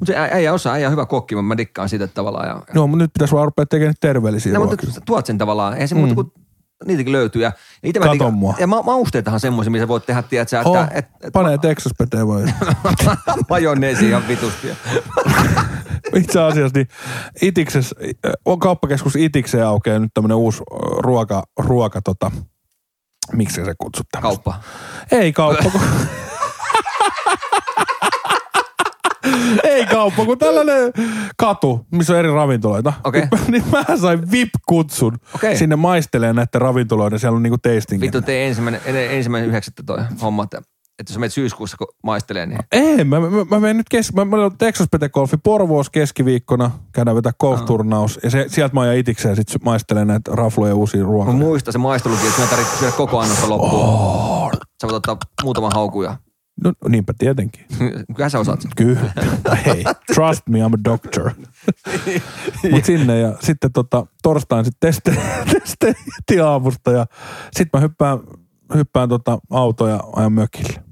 Mutta se äijä osaa, äijä on hyvä kokki, mä- mä dikkaan siitä tavallaan. Ja, Joo, mutta nyt pitäisi vaan rupea tekemään terveellisiä no, ruokia. mutta tuot sen tavallaan, eihän se muuta kuin niitäkin löytyy. Ja, ja itse mä Kato dikkaan- mua. Ja ma- mausteetahan semmoisia, missä voit tehdä, tiedätkö, että, Oh, et, et, panee Texas peteen vai? majoneesi ihan vitusti. Itse asiassa niin Itikses, on kauppakeskus Itikseen aukeaa nyt tämmönen uusi ruoka, ruoka tota, miksi se kutsut tämmöstä? Kauppa. Ei kauppa, kun Ei kauppa, kun tällainen katu, missä on eri ravintoloita. Okei. niin mä sain VIP-kutsun Okei. sinne maistelee näiden ravintoloiden. Siellä on niinku tasting. Vittu tee ensimmäinen, en- ensimmäinen yhdeksättä toi homma, että, jos menet syyskuussa kun maistelee, niin Ei, mä, mä, mä menen nyt kes... Mä, mä olen Texas Pete Golfi Porvoos keskiviikkona. Käydään vetää golf-turnaus. Ja se, sieltä mä ajan itikseen sit maistelen näitä rafloja ja uusia mä ruokia. muistan se maistelukin, että sinä tarvitse syödä koko annosta loppuun. Oh. Sä voit ottaa muutaman haukuja. No niinpä tietenkin. Kyllä sä osaat sen. Kyllä. Hei, trust me, I'm a doctor. Mut sinne ja sitten tota, torstain sitten teste, teste aamusta ja sitten mä hyppään, hyppään tota autoa ja ajan mökille.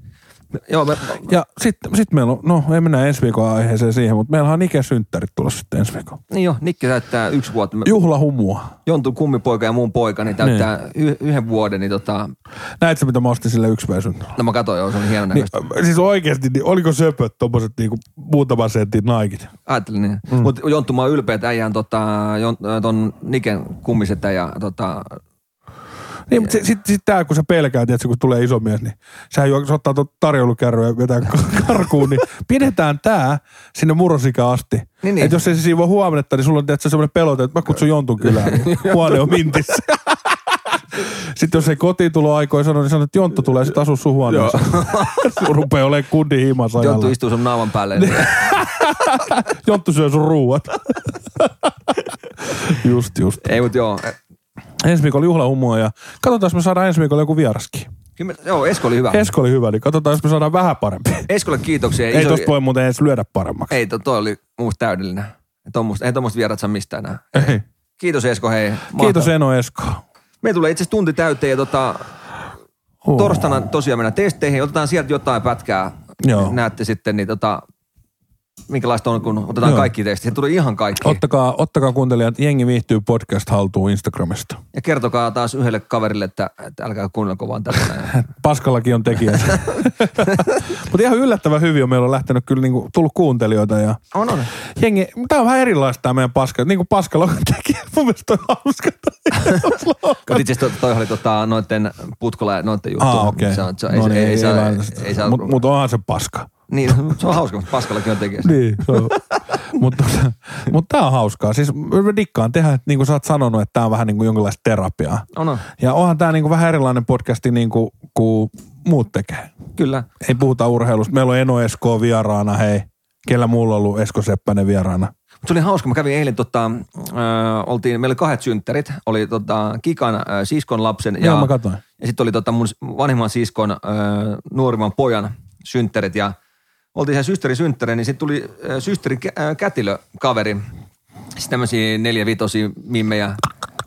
Joo, me, Ja sitten sit meillä on, no ei mennä ensi viikon aiheeseen siihen, mutta meillä on Nike synttärit tulossa sitten ensi viikon. niin jo, Nikke täyttää yksi vuotta. Juhlahumua. Jontun kummipoika ja mun poika, niin täyttää y- yhden vuoden, niin tota, Näetkö mitä mä ostin sille yksi synttärit? no mä katsoin, joo, se on hieno Niin, näköistä. siis oikeasti, niin oliko söpöt tommoset niinku muutaman sentin naikit? Ajattelin niin. Mm. Mutta Jonttu, mä oon ylpeä, että äijän tota, ton Niken kummisetä ja tota, Niin, mutta sitten sit tää, kun sä pelkäät, että kun tulee iso mies, niin sä juo, se ottaa tuon tarjoulukärryä ja vetää karkuun, niin pidetään tää sinne murrosikä asti. Niin, niin. Että jos ei se siivoo huomenta, niin sulla on tietysti semmoinen pelote, että mä kutsun Jontun kylään, niin huone on mintissä. Sitten jos ei kotiin tulo aikoin sano, niin sanoo, että Jonttu tulee sitten asua sun huoneessa. Sun rupeaa olemaan kundin Jonttu ajalla. istuu sun naaman päälle. Niin. Jonttu syö sun ruuat. just, just. Ei, mutta joo. Ensi viikolla juhlahumua ja katsotaan, jos me saadaan ensi viikolla joku vieraskin. Kyllä, me- joo, Esko oli hyvä. Esko oli hyvä, niin katsotaan, jos me saadaan vähän parempi. Eskolle kiitoksia. Ei Iso- tosta voi muuten edes lyödä paremmaksi. Ei, to, toi oli musta täydellinen. Ei tommoista, ei tommoista vierat saa mistään enää. Ei. Kiitos Esko, hei. Kiitos Mahtavaa. Eno Esko. Me tulee itse asiassa tunti täyteen ja tota, Oh. torstaina tosiaan mennään testeihin. Otetaan sieltä jotain pätkää. Joo. Näette sitten, niin tota, minkälaista on, kun otetaan Joo. kaikki testit. Se tulee ihan kaikki. Ottakaa, ottakaa kuuntelijat, jengi viihtyy podcast haltuun Instagramista. Ja kertokaa taas yhdelle kaverille, että, että älkää kuunnelko vaan tällainen. Paskallakin on tekijät. Mutta ihan yllättävän hyvin on meillä on lähtenyt kyllä niinku, tullut kuuntelijoita ja on, on. jengi, tää on vähän erilaista tää meidän paska. Niinku paskalla on tekijä. Mun mielestä toi hauska. Mutta itse asiassa toi, oli tota, noitten putkolla ja noitten juttu. Ah, okei. Se on, se, No ei, niin, ei, ei, saa, ei, ei, saa, Mutta mut onhan se paska. Niin, se on hauska, mutta paskallakin on tekijä. Niin, se on. mutta mut tää on hauskaa. Siis mä dikkaan tehdä, että niinku sä oot sanonut, että tää on vähän niinku jonkinlaista terapiaa. On, on. Ja onhan tää niinku vähän erilainen podcasti niinku kuin muut tekee. Kyllä. Ei puhuta urheilusta. Meillä on Eno Esko vieraana, hei. Kellä mulla on ollut Esko Seppänen vieraana? Mut se oli hauska. Mä kävin eilen, tota, äh, oltiin, meillä oli kahdet synttärit. Oli tota, Kikan äh, siskon lapsen ja, Joo, mä katsoin. ja sitten oli tota, mun vanhimman siskon äh, nuorimman pojan synttärit. Ja oltiin siellä systerin synttärein, niin sitten tuli äh, systerin kä- äh, kätilökaveri. Sitten tämmöisiä neljä vitosia mimmejä.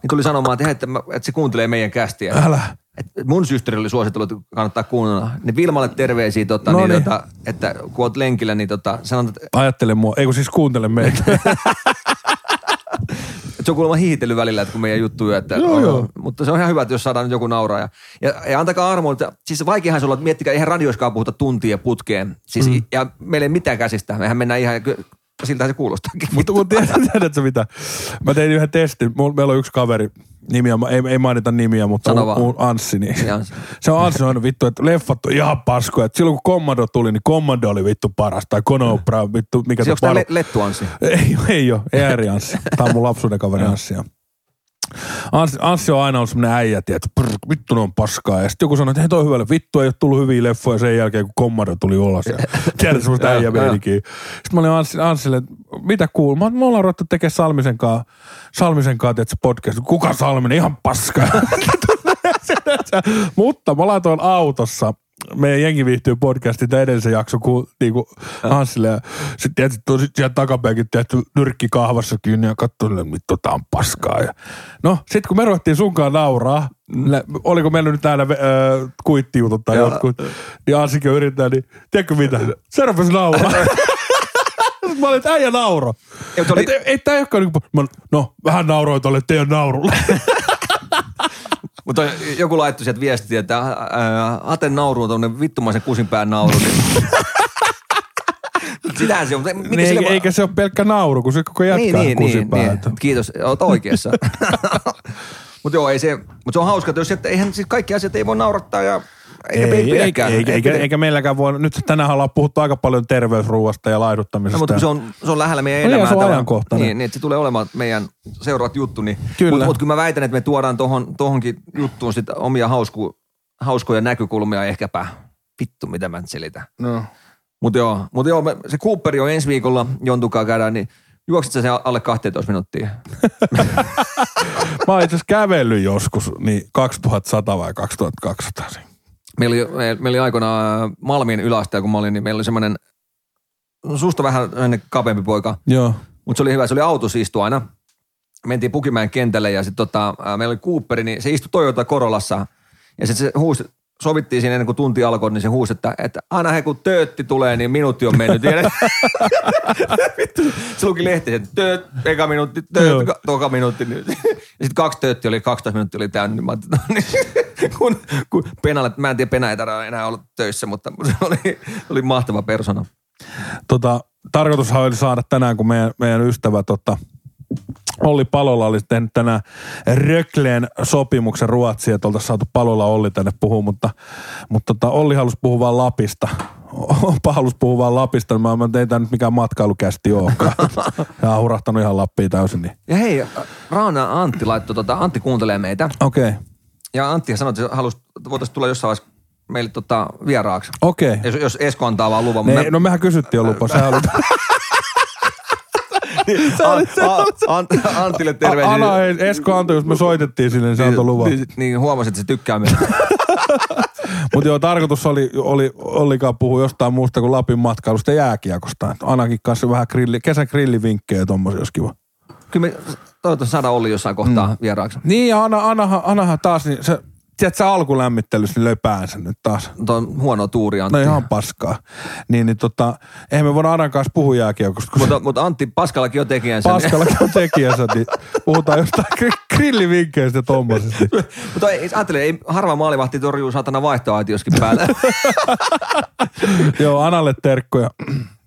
Niin tuli sanomaan, että, hei, että, että se kuuntelee meidän kästiä. Älä. Et mun systeri oli suositellut, että kannattaa kuunnella. Niin Vilmalle terveisiä, tota, No niin, niin. tota, että kun oot lenkillä, niin tota, sanot, että Ajattele mua. Ei kun siis kuuntele meitä. Se on kuulemma hiihitellyt välillä, että kun meidän juttuja, että Joo, joo. mutta se on ihan hyvä, että jos saadaan nyt joku nauraa. Ja, ja, ja antakaa armoa, että siis vaikeahan se olla, että miettikää, eihän radioiskaan puhuta tuntia putkeen. Siis, mm. Ja meillä ei mitään käsistä, mehän mennään ihan, siltä se kuulostaakin. Mutta mut tiedät, tiedätkö mitä? Mä tein yhden testin. Meillä on yksi kaveri, nimiä, ei, ei mainita nimiä, mutta Sano on, vaan. on Anssi. Niin. Niin. Se on Anssi sanonut vittu, että leffat on ihan paskoja. Et silloin kun Commando tuli, niin Commando oli vittu paras. Tai Conopra, vittu, mikä Siis se onko tämä Lettu Anssi? Ei, ei ole, ei Anssi. Tämä on mun lapsuuden kaveri Anssi. ja- Anssi, Anssi on aina ollut semmoinen äijä, että prr, vittu ne on paskaa. Ja sitten joku sanoi, että hei toi on hyvä, vittu ei ole tullut hyviä leffoja sen jälkeen, kun Commando tuli ulos. Ja tiedät semmoista äijä joo. meininkiä. Sitten mä olin Anssi, Anssille, että mitä kuuluu? Mä, me ollaan ruvettu tekemään Salmisen kanssa, Salmisen kanssa että podcast. Kuka Salminen? Ihan paskaa. Mutta mä laitoin autossa meidän jengi viihtyy podcastin tai edellisen jakson ku, niinku Hanssille ja sitten tietysti tosi siellä takapäinkin tehty nyrkki kahvassa kiinni ja katsoin, että vittu tää on paskaa. Ja, no sit kun me ruvettiin sunkaan nauraa, nä, oliko meillä nyt täällä äh, kuittijutut tai jotkut, niin Ansikin yrittää, niin tiedätkö mitä? Se rupesi nauraa. Sitten mä olin, että äijä nauro. Ei, oli- ei olekaan niinku, mä, no vähän nauroin tolle teidän naurulle. Mutta joku laittoi sieltä viestiä, että äh, Aten nauru on tuommoinen vittumaisen kusinpään nauru. Niin... Sitähän se on. Miten niin, sille eikä, se ole pelkkä nauru, kun se koko jatkaa niin, niin, niin, kusipäätä. niin. Kiitos, oot oikeassa. mutta joo, ei se, mutta se on hauska, että jos et, eihän siis kaikki asiat ei voi naurattaa ja Eikä ei, eikä, Ei eikä, pidä. eikä, meilläkään voi, nyt tänään ollaan puhuttu aika paljon terveysruuasta ja laiduttamisesta. No, mutta se on, se on lähellä meidän No elämää. se on ajankohtainen. Niin, niin, että se tulee olemaan meidän seuraavat juttu. Niin. Kyllä. Mutta mut kyllä mä väitän, että me tuodaan tohon, tohonkin juttuun sit omia hausku, hauskoja näkökulmia ehkäpä. Vittu, mitä mä nyt selitän. no. Mutta joo, mut joo me, se Cooperi on ensi viikolla jontukaa käydään, niin juoksit sä sen alle 12 minuuttia? Mä oon itse asiassa kävellyt joskus, niin 2100 vai 2200. Meillä oli, me- meillä oli aikoinaan Malmin yläaste, kun mä olin, niin meillä oli semmoinen no susta vähän kapeampi poika, Joo. mutta se oli hyvä, se oli autossa istu aina. Mentiin Pukimäen kentälle ja sitten tota, ää, meillä oli Cooperi, niin se istui Toyota Corollassa ja sitten se huusi, sovittiin siinä ennen kuin tunti alkoi, niin se huusi, että, että aina he kun töötti tulee, niin minuutti on mennyt. Se luki lehti, että tööt, eka minuutti, tööt, ka- toka minuutti. Nyt. Ja sitten kaksi töötti oli, 12 minuuttia oli täynnä, niin mä että no niin, kun, kun Penalle, mä en tiedä, Pena ei tarvitse enää olla töissä, mutta se oli, oli mahtava persona. Tota, tarkoitushan oli saada tänään, kun meidän, meidän ystävä tota, Olli Palola oli tehnyt tänään Rökleen sopimuksen Ruotsia, että oltaisiin saatu Palola Olli tänne puhua, mutta, mutta tota, Olli halusi puhua vaan Lapista. Oppa halusi puhua vaan Lapista, niin mä, mä tein tää nyt mikään matkailukästi olekaan. Ja on hurahtanut ihan Lappiin täysin. Niin. Ja hei, Raana Antti laittoi, tota, Antti kuuntelee meitä. Okei, okay. Ja Antti sanoi, että halusi, voitaisiin tulla jossain vaiheessa meille tota, vieraaksi. okei. Okay. Jos, jos Esko antaa vaan luvan. Ne, Mä- no mehän kysyttiin jo lupa. Sehän oli, An, an, an, Antille terveisiä. Ana, Esko antoi, jos me soitettiin sinne, niin se antoi luvan. Niin, niin huomasin, että se tykkää meitä. Mutta joo, tarkoitus oli, oli Ollikaan puhua jostain muusta kuin Lapin matkailusta ja jääkiekosta. Anakin kanssa vähän grilli, kesän grillivinkkejä ja tommosia, jos kiva. Kyllä me toivottavasti saadaan Olli jossain kohtaa mm. vieraaksi. Niin ja Ana, Anahan, Anahan taas, niin se, tiedätkö sä alkulämmittelyssä niin löi päänsä nyt taas. Tuo on huono tuuri Antti. No ihan paskaa. Niin, niin tota, eihän me voida Anan kanssa puhua jääkiekosta, kun mutta, mutta Antti Paskallakin on tekijänsä. Paskallakin on tekijänsä, niin puhutaan jostain gri- grillivinkkeistä ja tommosesta. mutta ei, ajattele, ei harva maalivahti torjuu satana vaihtoaitioskin päällä. joo, Analle terkkoja.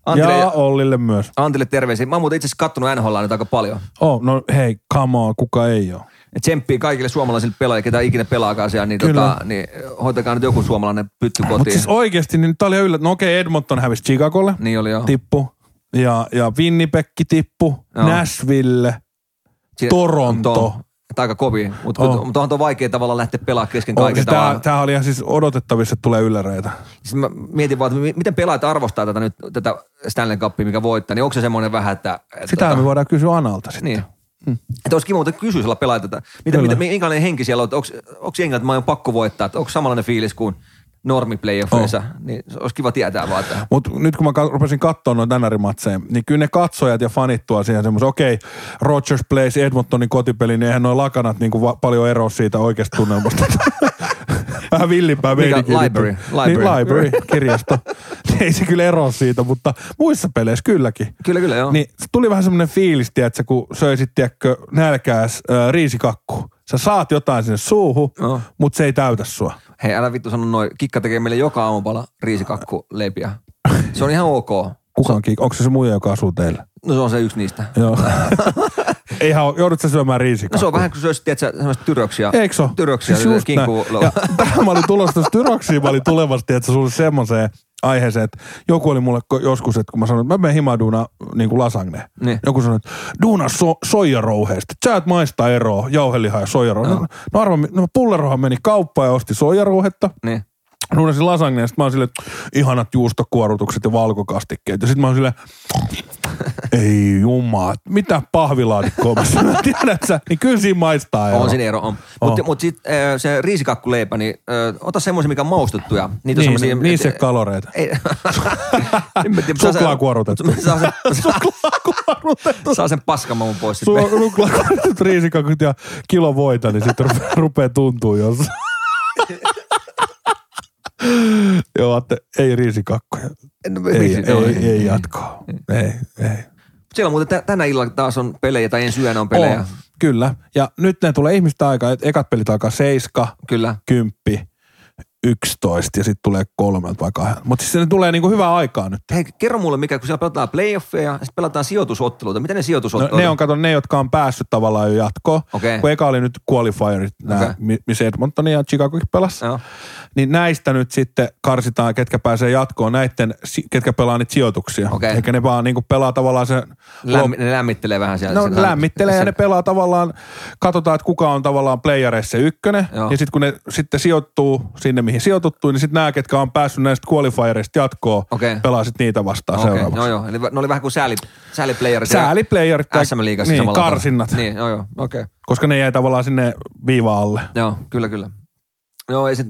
Antille ja ja- Ollille myös. Antille terveisiä. Mä oon muuten itse asiassa kattonut NHL nyt aika paljon. Oh, no hei, come on, kuka ei ole. Tsemppii kaikille suomalaisille pelaajille, ketä ikinä pelaakaan siellä, niin, Kyllä. tota, niin hoitakaa nyt joku suomalainen pytty kotiin. Mutta siis oikeasti, niin tää oli yllättä. No okei, Edmonton hävisi Chicagolle. niin oli jo. tippu. Ja, ja Winnipeg tippu, Joo. Nashville, Si- Toronto. To, aika kovin, mutta Oh. oh. on tuo vaikea tavalla lähteä pelaamaan kesken Oh, kaiken siis tää, tavallaan. tää oli ihan siis odotettavissa, että tulee ylläreitä. Siis mä mietin vaan, että mi- miten pelaajat arvostaa tätä nyt, tätä Stanley Cupia, mikä voittaa, niin onko se semmoinen vähän, että... että Sitähän me voidaan kysyä Analta sitten. Niin. Hmm. Että olisi kiva muuten kysyä sillä pelaajat, että mitä, mitä, minkälainen henki siellä on, onko, onko jengi, että mä oon pakko voittaa, että onko samanlainen fiilis kuin normiplayoffeissa, oh. niin olisi kiva tietää vaan, että Mutta nyt kun mä ka- rupesin katsoa noita NR-matseja, niin kyllä ne katsojat ja fanit tuo siihen semmoisen, okei, okay, Rogers Place, Edmontonin kotipeli, niin eihän noin lakanat niin va- paljon eroa siitä oikeasta tunnelmasta. Vähän villimpää Mikä? meininkiä. Library. Niin, Library. library, kirjasto. Ei se kyllä eroa siitä, mutta muissa peleissä kylläkin. kyllä, kyllä joo. Niin se tuli vähän semmoinen fiilis, että kun söisit, tiedätkö, nälkääs äh, riisikakku. Sä saat jotain sinne suuhun, Joo. mutta se ei täytä sua. Hei, älä vittu sano noin. Kikka tekee meille joka aamupala riisikakku leipiä. Se on ihan ok. Kukaan kiik- Onko se se muija, joka asuu teillä? No se on se yksi niistä. Joo. Eihän ole, joudut sä syömään No riisikakku? se on vähän kuin olisi, tiedätkö, semmoista tyröksiä. Eikö se ole? Tyröksiä, Siis just. Ja tähän mä olin tulossa tuossa tyroksiin, mä olin tulevasti, että sulle semmoiseen aiheeseen, että joku oli mulle joskus, että kun mä sanoin, että mä menen himaan duunaa niin kuin lasagne. Niin. Joku sanoi, että duuna so, soijarouheesta. Sä et maista eroa, jauhelihaa ja soijarouhe. Joo. No, no arva, no pullerohan meni kauppaan ja osti soijarouhetta. Niin. Duunasin lasagne ja sit mä oon silleen, ihanat juustokuorutukset ja valkokastikkeet. Ja sit mä oon silleen, ei jumaa, mitä pahvilaatikkoa mä syön, tiedät sä? Niin kyllä siinä maistaa eroa. On siinä ero, on. On. Mutta mut sit äh, se riisikakkuleipä, niin äh, ota semmoisen, mikä on maustettuja. Niitä on Niin, semmosia, niin se kaloreita. Ei. Suklaakuorutettu. Saa sen, Suklaakuorutettu. saa sen paskamaun pois sitten. Su- Suklaakuorutetut riisikakut ja kilo voita, niin sitten rupeaa, rupeaa tuntuu jossain. Joo, että ei riisikakkoja. En- Ei, riisi- joo, ei, ei jatkoa. Ei, ei. Siellä muuten tä- tänä illalla taas on pelejä, tai ensi yönä on pelejä. On, kyllä. Ja nyt ne tulee ihmistä aikaa, että ekat pelit alkaa seiska, Kyllä. kymppi, 11 ja sitten tulee kolmelta vai kahdelta. Mutta siis se tulee niinku hyvää aikaa nyt. Hei, kerro mulle, mikä, kun siellä pelataan playoffeja ja sitten pelataan sijoitusotteluita. Miten ne No, sijoitusottelut? ne on, kato, ne, jotka on päässyt tavallaan jo jatkoon. Okei. Kun eka oli nyt qualifierit, Okei. okay. missä Edmonton ja Chicagokin pelasi. Joo. Niin näistä nyt sitten karsitaan, ketkä pääsee jatkoon, näiden, ketkä pelaa niitä sijoituksia. Okei. Eikä ne vaan niinku pelaa tavallaan se... Lämmi, ne lämmittelee vähän siellä. No se- lämmittelee se- ja ne pelaa tavallaan, katsotaan, että kuka on tavallaan playereissa ykkönen. Joo. Ja sitten kun ne sitten sijoittuu sinne, mihin sijoituttuu, niin sitten nämä, ketkä on päässyt näistä qualifiereista jatkoon, Okei. pelaa sitten niitä vastaan Okei, seuraavaksi. Joo, joo. Eli ne oli vähän kuin sääli, sääliplayerit. Sääliplayerit SM-liigassa niin, samalla tavalla. karsinnat, Niin, joo, joo. Okei. Okay. koska ne jäi tavallaan sinne viiva alle. Joo, kyllä, kyllä. Joo, ei sit,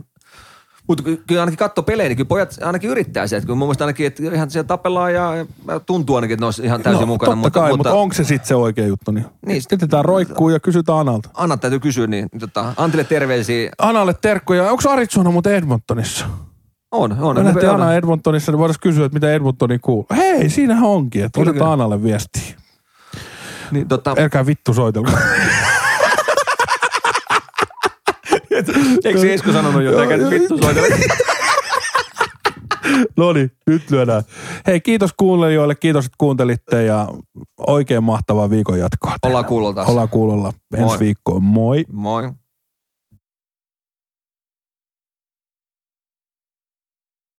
mutta kyllä ainakin katto pelejä, niin kyllä pojat ainakin yrittää se. Että kyllä mun mielestä ainakin, että ihan siellä tapellaan ja, ja tuntuu ainakin, että ne olisi ihan täysin no, mukana. Totta mutta, kai, mutta, mutta onko se sitten se oikea juttu? Niin, Niin, niin Jätetään roikkuu ja kysytään Analta. Anna täytyy kysyä, niin tota, Antille terveisiä. Analle terkkuja. Onko Arizona muuten Edmontonissa? On, on. Me nähtiin on. Ana Edmontonissa, niin voitaisiin kysyä, että mitä Edmontoniin kuuluu. Hei, siinähän onkin, että otetaan. Analle viestiä. Niin, tota, Älkää vittu soitelko. eikö se Esko sanonut jo, että nyt vittu soitella? no niin, nyt lyödään. Hei, kiitos kuuntelijoille, kiitos, että kuuntelitte ja oikein mahtavaa viikon jatkoa. Ollaan kuulolla taas. Ollaan kuulolla ensi Moi. viikkoon. Moi. Moi.